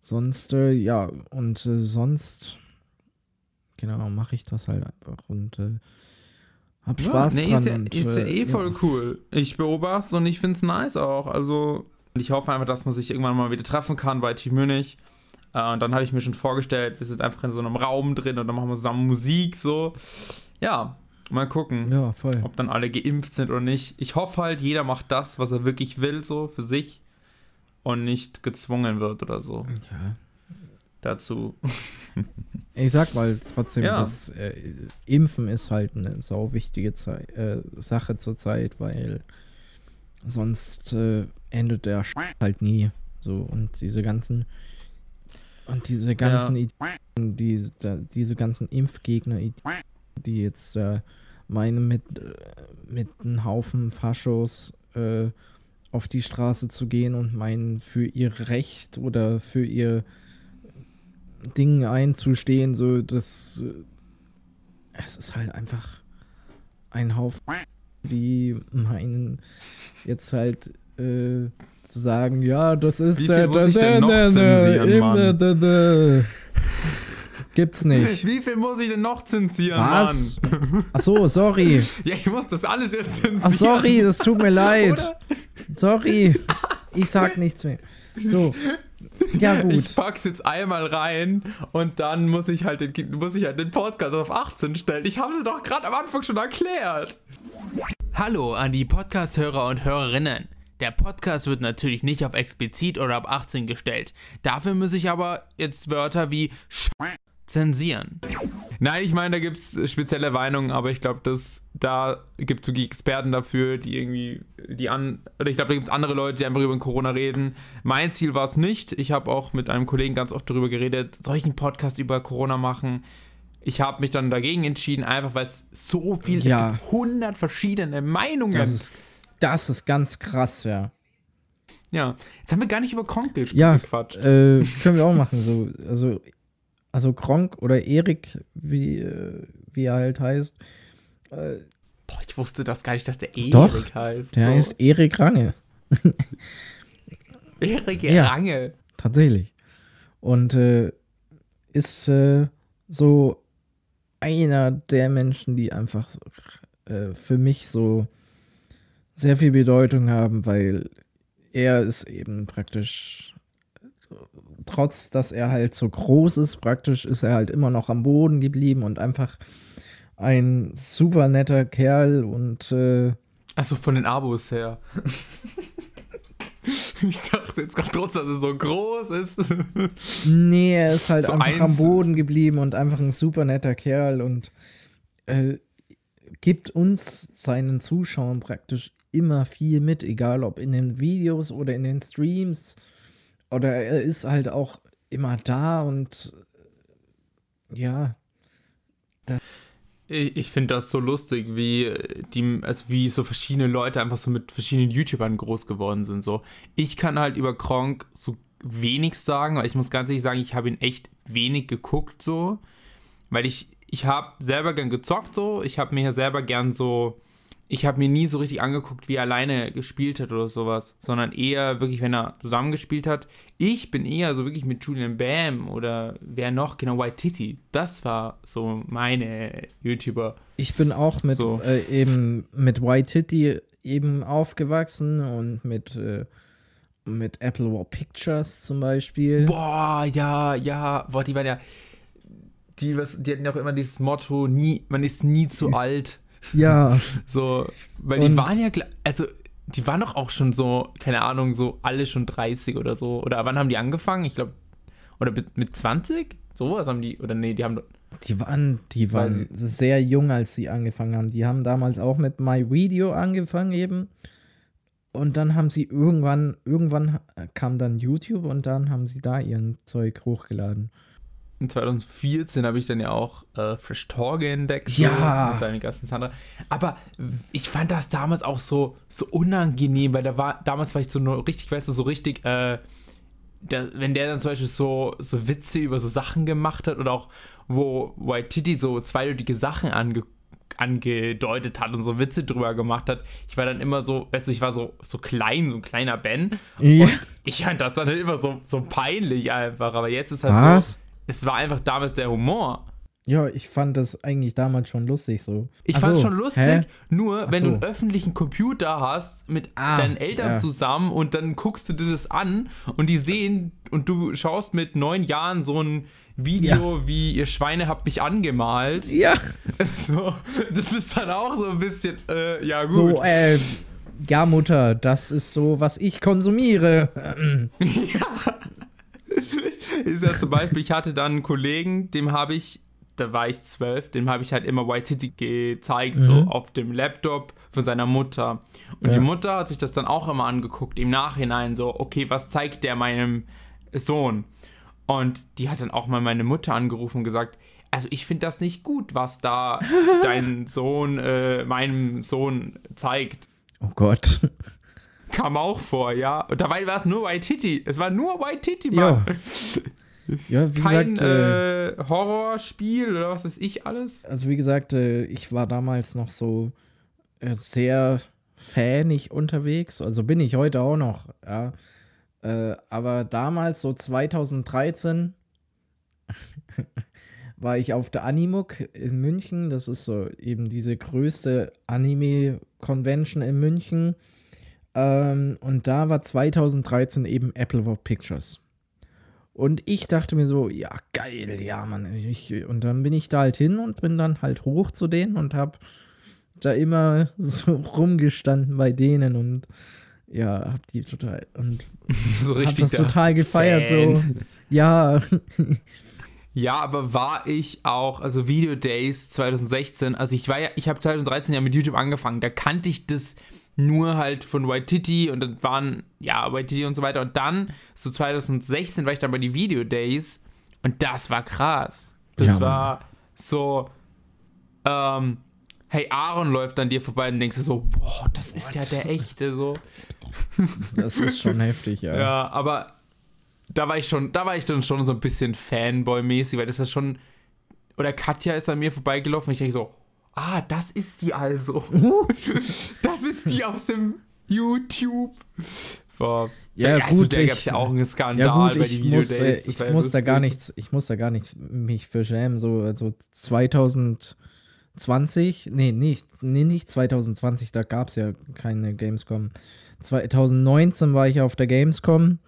sonst, äh, ja, und äh, sonst, genau, mache ich das halt einfach und äh, hab Spaß ja, nee, dran. Ist ja, und, ist ja eh voll ja. cool. Ich beobachte und ich finde es nice auch. Also, ich hoffe einfach, dass man sich irgendwann mal wieder treffen kann bei Team Münich. Äh, und dann habe ich mir schon vorgestellt, wir sind einfach in so einem Raum drin und dann machen wir zusammen Musik so. Ja, mal gucken, ja, ob dann alle geimpft sind oder nicht. Ich hoffe halt, jeder macht das, was er wirklich will, so für sich und nicht gezwungen wird oder so. Ja. Dazu. ich sag mal trotzdem, ja. dass äh, Impfen ist halt eine sau wichtige Zei äh, Sache zurzeit, weil sonst äh, endet der Sch halt nie. So und diese ganzen und diese ganzen ja. Ideen, die, diese ganzen Impfgegner, die jetzt äh, meinen, mit, äh, mit einem Haufen Faschos äh, auf die Straße zu gehen und meinen, für ihr Recht oder für ihr Ding einzustehen, so das. Äh, es ist halt einfach ein Haufen, die meinen, jetzt halt. Äh, zu sagen, ja, das ist Wie viel muss ich denn noch zensieren, Mann? Gibt's nicht. Wie viel muss ich denn noch zensieren, Was? Mann? Ach so, sorry. Ja, ich muss das alles jetzt zensieren. Ach sorry, das tut mir leid. Oder? Sorry. Ich sag nichts mehr. So. Ja, gut. Ich pack's jetzt einmal rein und dann muss ich halt den, muss ich halt den Podcast auf 18 stellen. Ich habe es doch gerade am Anfang schon erklärt. Hallo an die Podcast-Hörer und Hörerinnen. Der Podcast wird natürlich nicht auf explizit oder ab 18 gestellt. Dafür muss ich aber jetzt Wörter wie Sch zensieren. Nein, ich meine, da gibt es spezielle Weinungen, aber ich glaube, dass da gibt es Experten dafür, die irgendwie, die an, oder ich glaube, da gibt es andere Leute, die einfach über Corona reden. Mein Ziel war es nicht. Ich habe auch mit einem Kollegen ganz oft darüber geredet, soll ich einen Podcast über Corona machen? Ich habe mich dann dagegen entschieden, einfach weil es so viel, Ja. es gibt 100 verschiedene Meinungen. Das ist, das ist ganz krass, ja. ja, jetzt haben wir gar nicht über Kronk ges- Ja, gequatscht. äh, können wir auch machen. So, also, also Gronk oder Erik, wie, äh, wie er halt heißt. Boah, ich wusste das gar nicht, dass der Doch, Erik heißt. Der So. heißt Erik Range, Erik Ja. Range. tatsächlich. Und äh, ist äh, so einer der Menschen, die einfach äh, für mich so sehr viel Bedeutung haben, weil er ist eben praktisch, trotz dass er halt so groß ist, praktisch ist er halt immer noch am Boden geblieben und einfach ein super netter Kerl und äh, Also von den Abos her. ich dachte jetzt gerade trotz, dass es so groß ist. Nee, er ist halt So einfach am eins- Boden geblieben und einfach ein super netter Kerl und äh, gibt uns, seinen Zuschauern praktisch immer viel mit, egal ob in den Videos oder in den Streams. Oder er ist halt auch immer da und äh, ja, Ich, ich finde das so lustig, wie die, also wie so verschiedene Leute einfach so mit verschiedenen YouTubern groß geworden sind. So, ich kann halt über Kronk so wenig sagen, weil ich muss ganz ehrlich sagen, ich habe ihn echt wenig geguckt so, weil ich ich habe selber gern gezockt so, ich habe mir ja selber gern so, ich habe mir nie so richtig angeguckt, wie er alleine gespielt hat oder sowas, sondern eher wirklich, wenn er zusammengespielt hat. Ich bin eher so wirklich mit Julian Bam oder wer noch, genau, White Titty. Das war so meine YouTuber. ich bin auch mit So. äh, eben mit White Titty eben aufgewachsen und mit äh, mit Apple War Pictures zum Beispiel. Boah, ja, ja, boah, die waren ja, die, was, die hatten ja auch immer dieses Motto, nie, man ist nie zu alt. Ja, So, weil Und- die waren ja, also, die waren doch auch schon so, keine Ahnung, so alle schon 30 oder so. Oder wann haben die angefangen? Ich glaube, oder mit 20? Sowas haben die, oder nee, die haben, doch- Die waren, die waren sehr jung, als sie angefangen haben. Die haben damals auch mit My Video angefangen eben. Und dann haben sie irgendwann, irgendwann kam dann YouTube und dann haben sie da ihren Zeug hochgeladen. In 2014 habe ich dann ja auch äh, Fresh Torge entdeckt. Ja. So, mit seinen ganzen Sandra. Aber ich fand das damals auch so, so unangenehm, weil da war, damals war ich so nur richtig, weißt du, so richtig, äh, der, wenn der dann zum Beispiel so, so Witze über so Sachen gemacht hat oder auch, wo White Titty so zweideutige Sachen ange, angedeutet hat und so Witze drüber gemacht hat. Ich war dann immer so, weißt du, ich war so, so klein, so ein kleiner Ben. Ja. Und ich fand das dann immer so, so peinlich einfach. Aber jetzt ist halt Was? so, es war einfach damals der Humor. Ja, ich fand das eigentlich damals schon lustig so. Ich fand es so, schon lustig, hä? nur Ach wenn du so. einen öffentlichen Computer hast mit Ah, deinen Eltern ja. zusammen und dann guckst du dieses an und die sehen und du schaust mit neun Jahren so ein Video wie ihr Schweine habt mich angemalt. Ja, So, das ist dann auch so ein bisschen, äh, ja gut. so, äh, ja, Mutter, das ist so, was ich konsumiere. ist ja zum Beispiel, ich hatte dann einen Kollegen, dem habe ich, da war ich zwölf, dem habe ich halt immer White City gezeigt, so auf dem Laptop von seiner Mutter. Und Ja. die Mutter hat sich das dann auch immer angeguckt, im Nachhinein so, okay, was zeigt der meinem Sohn? Und die hat dann auch mal meine Mutter angerufen und gesagt, also ich finde das nicht gut, was da dein Sohn äh, meinem Sohn zeigt. Oh Gott. Kam auch vor, ja. Und dabei war es nur White Titty. Es war nur White Titty, Mann. Ja. Ja, wie kein gesagt, äh, äh, Horrorspiel oder was weiß ich alles. also wie gesagt, äh, ich war damals noch so äh, sehr fanig unterwegs. Also bin ich heute auch noch, ja. Aber damals, so 2013, war ich auf der Animuk in München. Das ist so eben diese größte Anime-Convention in München. Ähm, und da war 2013 eben Apple War Pictures. Und ich dachte mir so, ja, geil, ja, Mann. Ich, und dann bin ich da halt hin und bin dann halt hoch zu denen und hab da immer so rumgestanden bei denen und ja, hab die total und So hab richtig das total gefeiert. Fan. So, ja, Ja, aber war ich auch, also Video Days 2016, also ich war ja, ich habe 2013 ja mit YouTube angefangen, da kannte ich das nur halt von Waititi und dann waren, ja, Waititi und so weiter und dann, so 2016 war ich dann bei die Video Days und das war krass. Das Ja, war so, ähm, hey, Aaron läuft an dir vorbei und denkst du so, boah, das ist ja der echte, so. das ist schon heftig, ja. Ja, aber da war ich schon, da war ich dann schon so ein bisschen Fanboy-mäßig, weil das war schon. Oder Katja ist an mir vorbeigelaufen und ich denke so, ah, das ist die also. das ist die aus dem YouTube. Boah. Ja, also gut, da ich- gab es ja auch einen Skandal Ja gut, bei den muss, äh, Videodays. ich ja muss da gar nichts, ich muss da gar nicht mich für schämen. So also 2020, nee, nicht, nee, nicht 2020, da gab es ja keine Gamescom. 2019 war ich auf der Gamescom.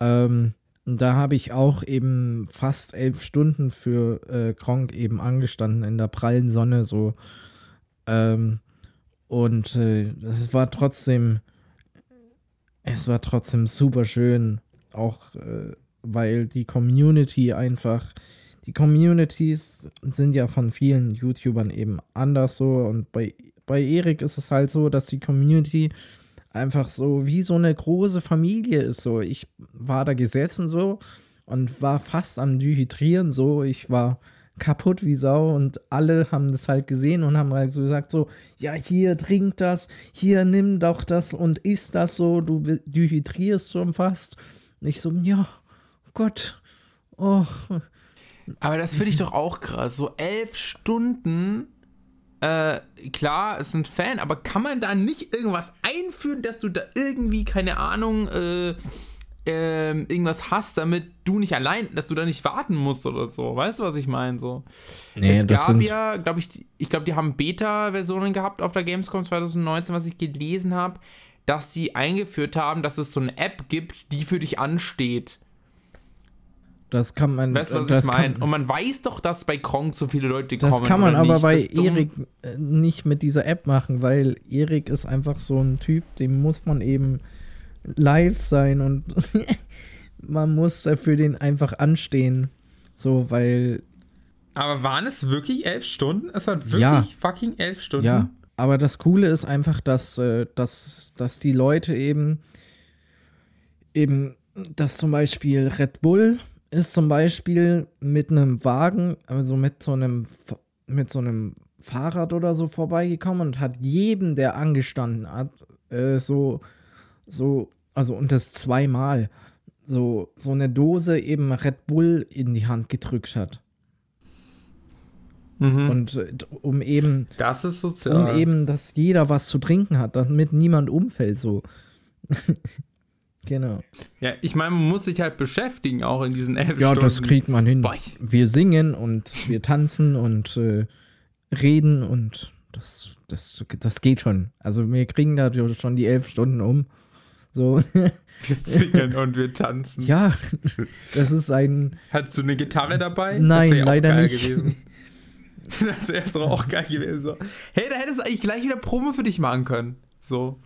Ähm, und da habe ich auch eben fast elf Stunden für äh, Kronk eben angestanden in der prallen Sonne so. Ähm, und äh, es war trotzdem, es war trotzdem super schön, auch äh, weil die Community einfach, die Communities sind ja von vielen YouTubern eben anders so und bei, bei Erik ist es halt so, dass die Community einfach so wie so eine große Familie ist so. Ich war da gesessen so und war fast am Dehydrieren so, ich war kaputt wie Sau und alle haben das halt gesehen und haben halt so gesagt so, ja, hier trink das, hier nimm doch das und isst das so, du dehydrierst schon fast. Und ich so, ja, Gott, oh, Aber das finde ich doch auch krass. So elf Stunden. Äh, klar, ist ein Fan, aber kann man da nicht irgendwas einführen, dass du da irgendwie, keine Ahnung, äh, ähm, irgendwas hast, damit du nicht allein, dass du da nicht warten musst oder so. Weißt du, was ich meine? So. Nee, es das gab sind- ja, glaube ich, ich glaube, die haben Beta-Versionen gehabt auf der Gamescom 2019, was ich gelesen habe, dass sie eingeführt haben, dass es so eine App gibt, die für dich ansteht. Das kann man, Weißt du, was das ich meine? Und man weiß doch, dass bei Kronk so viele Leute Das kommen. kann man aber nicht? bei Das. Erik äh, nicht mit dieser App machen, weil Erik ist einfach so ein Typ, dem muss man eben live sein und man muss dafür den einfach anstehen. So, weil, Aber waren es wirklich elf Stunden? Es hat wirklich Ja. fucking elf Stunden. ja. Aber das Coole ist einfach, dass, äh, dass, dass die Leute eben, eben, dass zum Beispiel Red Bull ist zum Beispiel mit einem Wagen, also mit so einem, mit so einem Fahrrad oder so vorbeigekommen und hat jedem, der angestanden hat, äh, so, so, also und das zweimal, so, so eine Dose eben Red Bull in die Hand gedrückt hat. Mhm. Und äh, um eben, das ist um sozial. eben, dass jeder was zu trinken hat, damit niemand umfällt, so. genau. Ja, ich meine, man muss sich halt beschäftigen, auch in diesen elf Ja, Stunden. das kriegt man hin. Boah, Wir singen und wir tanzen und äh, reden und das, das, das geht schon. Also wir kriegen da schon die elf Stunden um. So, Wir singen und wir tanzen. ja, das ist ein, Hattest du eine Gitarre dabei? Nein, ja leider nicht. Gewesen. Das wäre auch geil gewesen. So. Hey, da hättest du eigentlich gleich wieder Probe für dich machen können. So.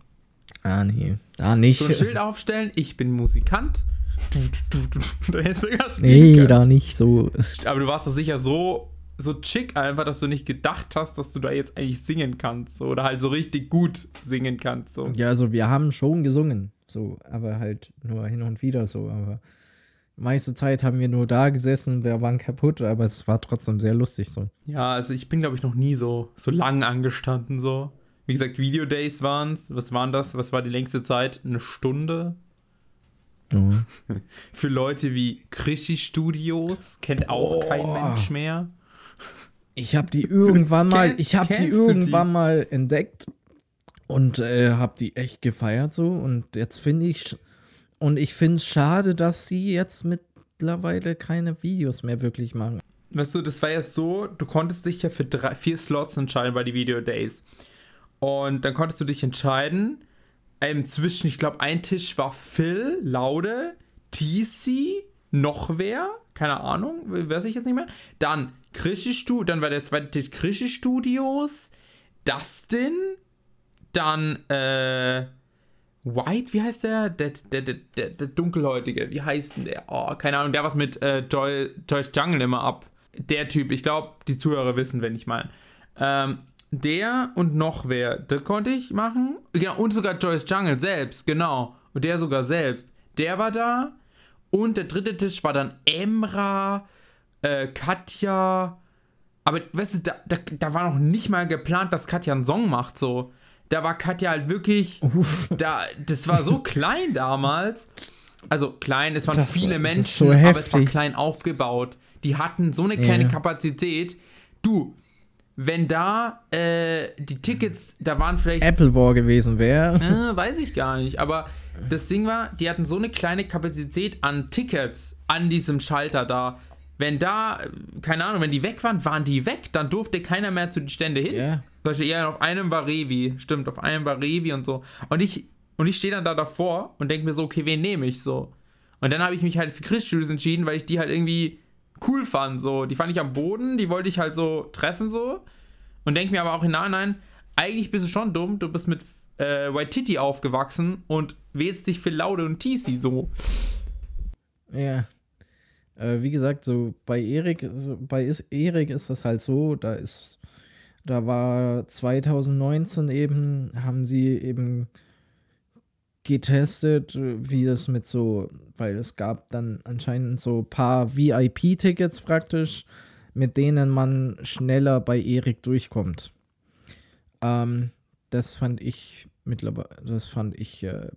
Ah nee, da nicht. So ein Schild aufstellen, ich bin Musikant. Du, du, du, du. Da sogar Nee, können. da nicht so. Aber du warst doch sicher so, so chick einfach, dass du nicht gedacht hast, dass du da jetzt eigentlich singen kannst. So, oder halt so richtig gut singen kannst. So. Ja, also wir haben schon gesungen, so, aber halt nur hin und wieder so, aber meiste Zeit haben wir nur da gesessen, wir waren kaputt, aber es war trotzdem sehr lustig so. Ja, also ich bin, glaube ich, noch nie so, so lang angestanden. So. Wie gesagt, Videodays waren es. Was waren das? Was war die längste Zeit? Eine Stunde? Ja. Für Leute wie Krischi Studios kennt auch Oh. kein Mensch mehr. Ich habe die irgendwann mal, ich habe die du die? irgendwann mal entdeckt Und äh, hab die echt gefeiert so. Und jetzt finde ich, und ich finde es schade, dass sie jetzt mittlerweile keine Videos mehr wirklich machen. Weißt du, das war ja so, du konntest dich ja für drei, vier Slots entscheiden bei die Video Days. Und dann konntest du dich entscheiden, ähm, zwischen, ich glaube, ein Tisch war Phil, Laude, TC, noch wer, keine Ahnung, weiß ich jetzt nicht mehr. Dann Krischi Studios, dann war der zweite Tisch Krischi Studios, Dustin, dann, äh, White, wie heißt der? Der, der, der, der, der Dunkelhäutige, wie heißt denn der? Oh, keine Ahnung, der was mit äh, Joy, Joyce Jungle immer ab. Der Typ, ich glaube, die Zuhörer wissen, wenn ich meine. Ähm, der und noch wer, das konnte ich machen. Genau, und sogar Joyce Jungle selbst, genau. Und der sogar selbst. Der war da. Und der dritte Tisch war dann Emra, äh, Katja. Aber weißt du, da, da, da war noch nicht mal geplant, dass Katja einen Song macht, so. Da war Katja halt wirklich. Uff. Da, das war so klein damals. Also klein, es waren Das- viele Menschen, so aber es war klein aufgebaut. Die hatten so eine kleine Ja. Kapazität. Du, wenn da äh, die Tickets, da waren vielleicht Apple War gewesen wäre. äh, weiß ich gar nicht. Aber das Ding war, die hatten so eine kleine Kapazität an Tickets an diesem Schalter da. Wenn da, keine Ahnung, wenn die weg waren, waren die weg. Dann durfte keiner mehr zu den Stände hin. Ja. Zum Beispiel eher auf einem war Revi. Stimmt, auf einem war Revi und so. Und ich, und ich stehe dann da davor und denke mir so, okay, wen nehme ich so? Und dann habe ich mich halt für Chris Studios entschieden, weil ich die halt irgendwie cool fand. So. Die fand ich am Boden, die wollte ich halt so treffen so. Und denke mir aber auch im Nachhinein, eigentlich bist du schon dumm, du bist mit äh, Waititi aufgewachsen und wählst dich für Laude und TC so. Ja. Äh, wie gesagt, so bei Erik, so bei Erik ist das halt so, da ist, da war 2019 eben, haben sie eben getestet, äh, wie das mit so, weil es gab dann anscheinend so ein paar VIP-Tickets praktisch, mit denen man schneller bei Erik durchkommt. Ähm, das fand ich mittlerweile, das fand ich äh,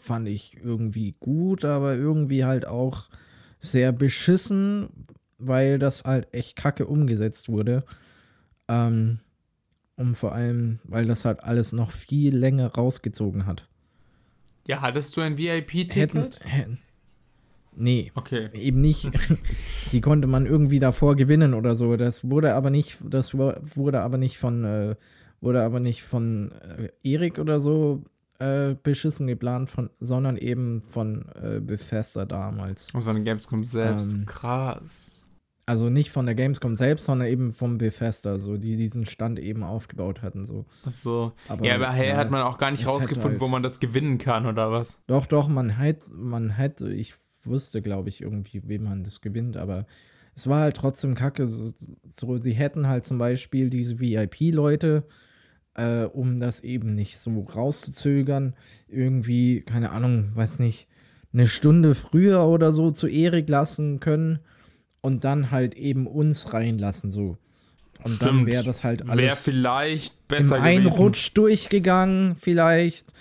fand ich irgendwie gut, aber irgendwie halt auch sehr beschissen, weil das halt echt kacke umgesetzt wurde. Ähm, und vor allem, weil das halt alles noch viel länger rausgezogen hat. Ja, hattest du ein VIP-Ticket? nee, Okay. eben nicht. Die konnte man irgendwie davor gewinnen oder so. Das wurde aber nicht, das wurde aber nicht von, äh, wurde aber nicht von äh, Erik oder so äh, beschissen geplant, von, sondern eben von äh, Bethesda damals. Das war eine Gamescom selbst. Ähm, Krass. Also nicht von der Gamescom selbst, sondern eben vom Bethesda, so die diesen Stand eben aufgebaut hatten. So. Achso. Aber, Ja, aber hey, ja, hat man auch gar nicht rausgefunden, wo halt- man das gewinnen kann, oder was? Doch, doch, man hätte, man hätte, ich wusste, glaube ich, irgendwie, wem man das gewinnt, aber es war halt trotzdem kacke. So, so sie hätten halt zum Beispiel diese VIP-Leute, äh, um das eben nicht so rauszuzögern, irgendwie, keine Ahnung, weiß nicht, eine Stunde früher oder so zu Erik lassen können und dann halt eben uns reinlassen, so. Und dann Stimmt. wäre das halt Wäre alles vielleicht im besser Einrutsch durchgegangen, vielleicht.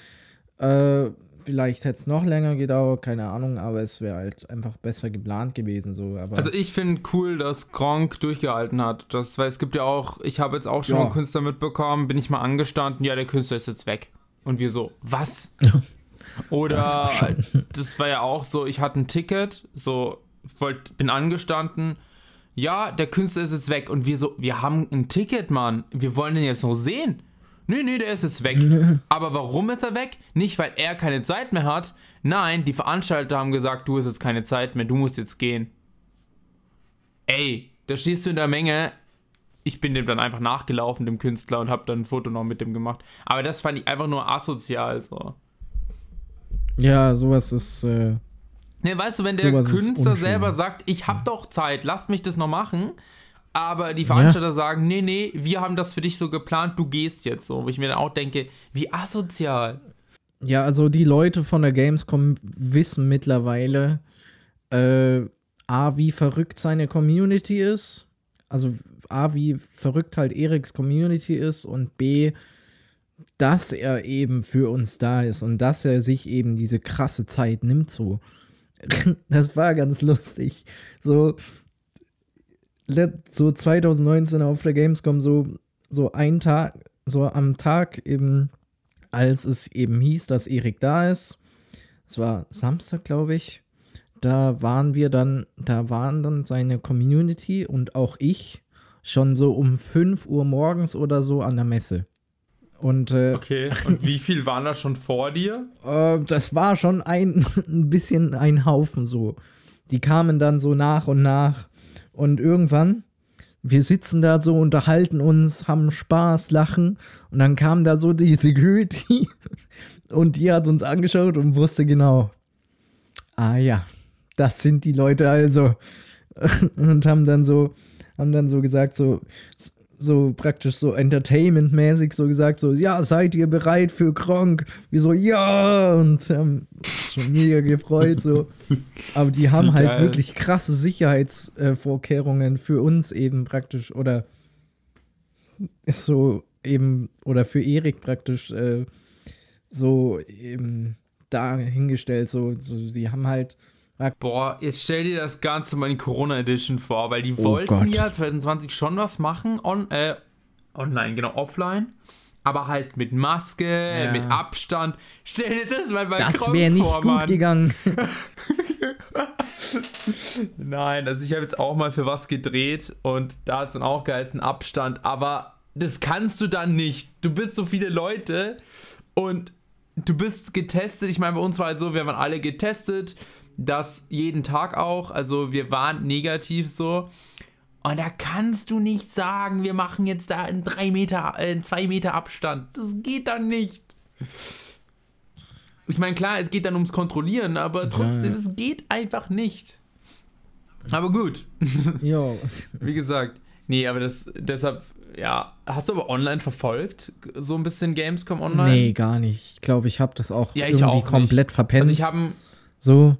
Äh, vielleicht hätte es noch länger gedauert, keine Ahnung, aber es wäre halt einfach besser geplant gewesen. So. Aber Also ich finde cool, dass Gronk durchgehalten hat. Das, weil es gibt ja auch, ich habe jetzt auch schon Ja. einen Künstler mitbekommen, bin ich mal angestanden, ja, der Künstler ist jetzt weg. Und wir so, was? Oder das war ja auch so, ich hatte ein Ticket, so, wollt, bin angestanden, ja, der Künstler ist jetzt weg. Und wir so, wir haben ein Ticket, Mann. Wir wollen den jetzt noch sehen. Nee, nee, der ist jetzt weg. Aber warum ist er weg? Nicht, weil er keine Zeit mehr hat. Nein, die Veranstalter haben gesagt, du hast jetzt keine Zeit mehr, du musst jetzt gehen. Ey, da stehst du in der Menge. Ich bin dem dann einfach nachgelaufen, dem Künstler, und hab dann ein Foto noch mit dem gemacht. Aber das fand ich einfach nur asozial, so. ja, sowas ist. Äh, Ne, weißt du, wenn der Künstler selber sagt, ich hab doch Zeit, lasst mich das noch machen, aber die Veranstalter sagen, nee, nee, wir haben das für dich so geplant, du gehst jetzt so. Wo ich mir dann auch denke, wie asozial. ja, also die Leute von der Gamescom wissen mittlerweile, äh, A, wie verrückt seine Community ist. Also A, wie verrückt halt Eriks Community ist und B, dass er eben für uns da ist und dass er sich eben diese krasse Zeit nimmt so. Das war ganz lustig. So, so 2019 auf der Gamescom, so, so ein Tag, so am Tag eben, als es eben hieß, dass Erik da ist. Es war Samstag, glaube ich. Da waren wir dann, da waren dann seine Community und auch ich schon so um 5 Uhr morgens oder so an der Messe. Und, äh, Okay, und wie viel waren da schon vor dir? äh, das war schon ein, ein bisschen ein Haufen so. Die kamen dann so nach und nach. Und irgendwann, wir sitzen da so, unterhalten uns, haben Spaß, lachen. Und dann kam da so die Security und die hat uns angeschaut und wusste genau, ah ja, das sind die Leute also. Und haben dann so, haben dann so gesagt, so, so praktisch so entertainmentmäßig so gesagt, so, ja, seid ihr bereit für Gronk? Wir so, ja, und haben schon mega gefreut, so. Aber die haben halt Geil. wirklich krasse Sicherheitsvorkehrungen für uns eben praktisch oder so eben, oder für Erik praktisch äh, so eben dahingestellt, so, so, die haben halt, Boah, jetzt stell dir das Ganze mal in Corona Edition vor, weil die Oh wollten Gott. ja 2020 schon was machen, on, äh, online, genau, offline. Aber halt mit Maske, Ja. mit Abstand. Stell dir das mal bei das wäre nicht vor, gut Mann. gegangen. Nein, also ich habe jetzt auch mal für was gedreht und da hat es dann auch geheißen Abstand, aber das kannst du dann nicht. Du bist so viele Leute und du bist getestet. Ich meine, bei uns war halt so, wir waren alle getestet, das jeden Tag auch. Also wir waren negativ so. Und da kannst du nicht sagen, wir machen jetzt da einen 3 Meter, äh, 2 Meter Abstand. Das geht dann nicht. Ich meine, klar, es geht dann ums Kontrollieren, aber trotzdem, ja. es geht einfach nicht. Aber gut, Jo. wie gesagt. Nee, aber das, deshalb, ja. Hast du aber online verfolgt? So ein bisschen Gamescom online? Nee, gar nicht. Ich glaube, ich habe das auch Ja, ich irgendwie auch nicht. komplett verpennt. Also ich habe so.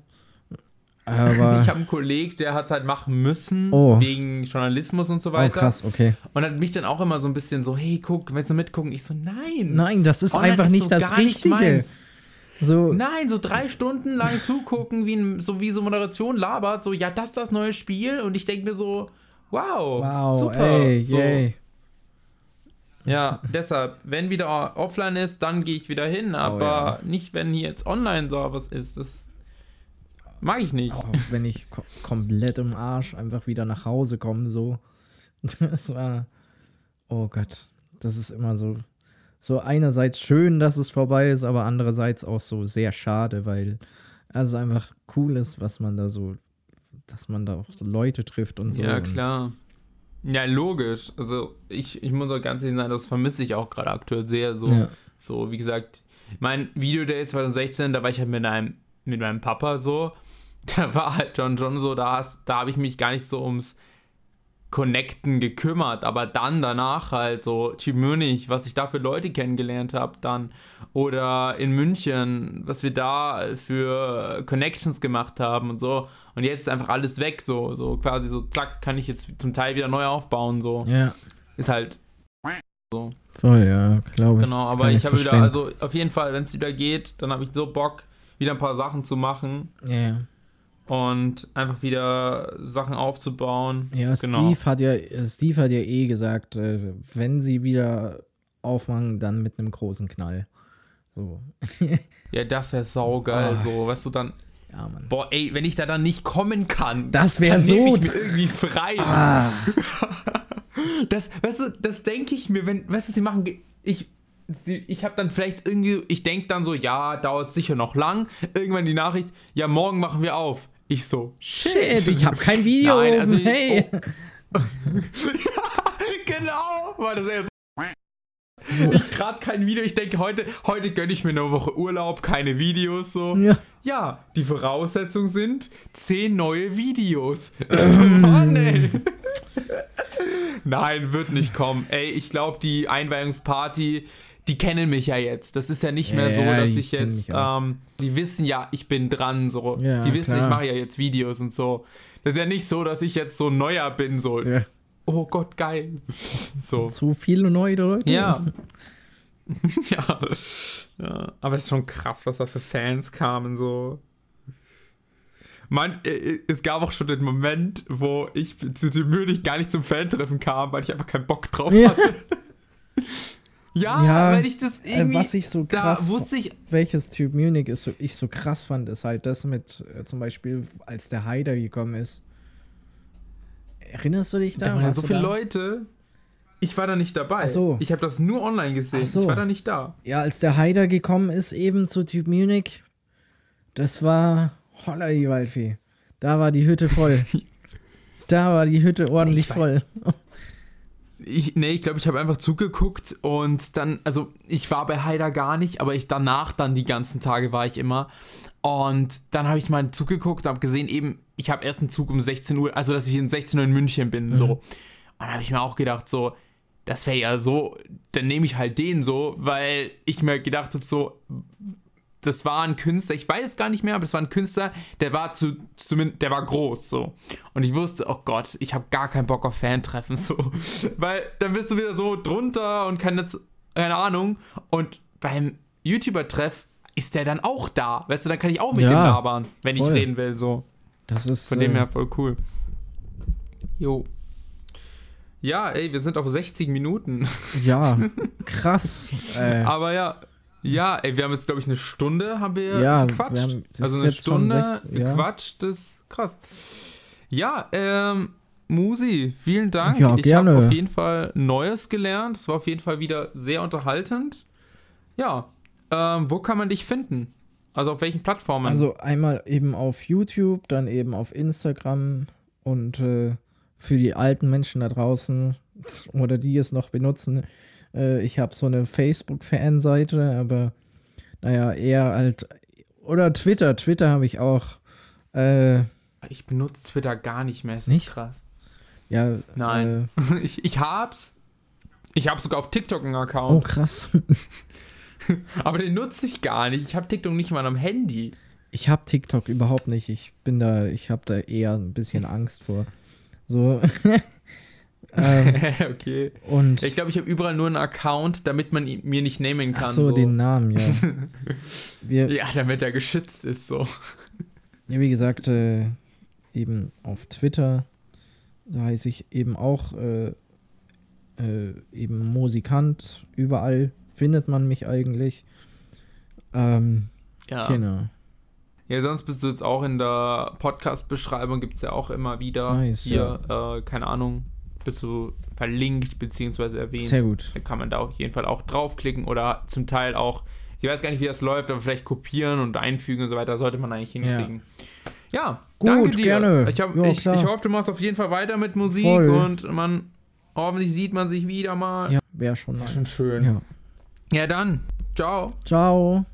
Aber. ich hab einen Kollegen, der hat es halt machen müssen, Oh. wegen Journalismus und so oh, weiter. krass, okay. Und hat mich dann auch immer so ein bisschen so, hey, guck, willst du mitgucken? Ich so, nein. Nein, das ist Online einfach ist nicht so das gar nicht Richtige. meins. so, Nein, so drei Stunden lang zugucken, wie, ein, so, wie so Moderation labert, so, ja, das ist das neue Spiel. Und ich denke mir so, wow, wow, super. ey, so. yay. Ja, deshalb, wenn wieder offline ist, dann gehe ich wieder hin, aber ja. nicht, wenn hier jetzt online so was ist. Das mag ich nicht. Auch wenn ich ko komplett im Arsch einfach wieder nach Hause komme, so. Das war. Oh Gott. Das ist immer so. So einerseits schön, dass es vorbei ist, aber andererseits auch so sehr schade, weil es einfach cool ist, was man da so, dass man da auch so Leute trifft und so. ja, klar. Ja, logisch. Also, ich, ich muss auch ganz ehrlich sein, das vermisse ich auch gerade aktuell sehr. So, Ja. so wie gesagt, mein Video Day 2016, da war ich halt mit einem, mit meinem Papa so. Da war halt schon, schon so, da, hast- da habe ich mich gar nicht so ums Connecten gekümmert, aber dann danach halt so Typ Münich, was ich da für Leute kennengelernt habe, dann. Oder in München, was wir da für Connections gemacht haben und so. Und jetzt ist einfach alles weg, so so quasi so zack, kann ich jetzt zum Teil wieder neu aufbauen, so. Ja, ist halt voll, ja, glaube ich. genau, aber ich habe wieder also auf jeden Fall, wenn es wieder geht, dann habe ich so Bock wieder ein paar Sachen zu machen Ja, und einfach wieder Sachen aufzubauen. ja Genau. Steve, hat ja Steve hat ja eh gesagt, äh, wenn sie wieder aufmachen, dann mit einem großen Knall. So. Ja, das wäre saugeil, Ah. so, weißt du, dann Ja. Boah, ey, wenn ich da dann nicht kommen kann, Das wär dann so ich irgendwie frei. Ah, Das, weißt du, das denke ich mir, wenn, weißt du, sie machen, ich, sie, ich habe dann vielleicht irgendwie, ich denke dann so, ja, dauert sicher noch lang. Irgendwann die Nachricht, ja, morgen machen wir auf. Ich so, shit. shit, ich habe kein Video. Nein, also ich- hey. genau, war das jetzt. Ich gerade kein Video, ich denke, heute, heute gönne ich mir eine Woche Urlaub, keine Videos so. Ja. Ja, die Voraussetzungen sind 10 neue Videos. So, Mann, ey. Nein, wird nicht kommen. Ey, ich glaube, die Einweihungsparty, die kennen mich ja jetzt. Das ist ja nicht mehr so, Ja, dass die ich jetzt, ähm, die wissen ja, ich bin dran, so. Ja, die wissen, klar. ich mache ja jetzt Videos und so. Das ist ja nicht so, dass ich jetzt so neuer bin, so. Ja. Oh Gott, geil. So. Zu viele neue Leute. Ja. ja. ja. Aber es ist schon krass, was da für Fans kamen, so. Man, äh, es gab auch schon den Moment, wo ich zu dem Münich gar nicht zum Fan-Treffen kam, weil ich einfach keinen Bock drauf hatte. Ja, Ja, weil ich das Äh, irgendwie. was ich so krass, da wusste ich. welches Typ Munich ist, so, ich so krass fand, ist halt das mit äh, zum Beispiel, als der Haider gekommen ist. Erinnerst du dich da? Da waren so viele da? Leute. Ich war da nicht dabei. Ach so. Ich habe das nur online gesehen. So. Ich war da nicht da. Ja, als der Haider gekommen ist, eben zu Typ Munich, das war holla die Waldfee. Da war die Hütte voll. da war die Hütte ordentlich voll. Ich, nee, ich glaube, ich habe einfach zugeguckt und dann, also ich war bei Haider gar nicht, aber ich danach dann die ganzen Tage war ich immer. Und dann habe ich mal zugeguckt und habe gesehen, eben, ich habe erst einen Zug um 16 Uhr, also dass ich um 16 Uhr in München bin, so. Und dann habe ich mir auch gedacht, so, das wäre ja so, dann nehme ich halt den so, weil ich mir gedacht habe, so, das war ein Künstler, ich weiß es gar nicht mehr, aber das war ein Künstler, der war zu, zumindest, der war groß so. Und ich wusste, oh Gott, ich habe gar keinen Bock auf Fan-Treffen so. Weil dann bist du wieder so drunter und jetzt, keine Ahnung. Und beim YouTuber-Treff ist der dann auch da. Weißt du, dann kann ich auch mit Ja, dem labern, wenn voll. ich reden will, so. Das ist. Von dem äh, her voll cool. Jo. Ja, ey, wir sind auf 60 Minuten. Ja, krass. äh, Aber ja, ja, ey, wir haben jetzt, glaube ich, eine Stunde haben wir Ja, gequatscht. wir haben- also eine Stunde 60, ja. gequatscht, das ist krass. Ja, ähm, Musi, vielen Dank. Ja, ich habe auf jeden Fall Neues gelernt. Es war auf jeden Fall wieder sehr unterhaltend. Ja, ähm, wo kann man dich finden? Also auf welchen Plattformen? Also einmal eben auf YouTube, dann eben auf Instagram und äh, für die alten Menschen da draußen oder die es noch benutzen, äh, ich habe so eine Facebook-Fanseite, aber naja, eher halt oder Twitter. Twitter habe ich auch. Äh, ich benutze Twitter gar nicht mehr. Es Nicht? ist krass. ja. Nein. Ich, ich hab's. Ich habe sogar auf TikTok einen Äh, oh, Account, krass. aber den nutze ich gar nicht. Ich habe TikTok nicht mal am Handy. Ich habe TikTok überhaupt nicht. Ich bin da, ich habe da eher ein bisschen Angst vor. So. ähm, okay. und Ich glaube, ich habe überall nur einen Account, damit man ihn mir nicht nehmen kann. ach so, den Namen, ja. Wir, ja, damit er geschützt ist, so. Ja, wie gesagt, äh, eben auf Twitter, da heiße ich eben auch äh, äh, eben Musikant. Überall findet man mich eigentlich. Ähm, Ja. Genau. Ja, sonst bist du jetzt auch in der Podcast-Beschreibung, gibt es ja auch immer wieder. Nice, Hier, äh, keine Ahnung, bist du verlinkt beziehungsweise erwähnt. Sehr gut. Da kann man da auf jeden Fall auch draufklicken oder zum Teil auch, ich weiß gar nicht, wie das läuft, aber vielleicht kopieren und einfügen und so weiter, sollte man eigentlich hinkriegen. Ja, Gut, danke dir. gerne. Ich, hab, Ja, ich, ich hoffe, du machst auf jeden Fall weiter mit Musik Voll. und man, hoffentlich sieht man sich wieder mal. Ja, wäre schon nice. Schon schön. Ja. ja, dann, ciao. Ciao.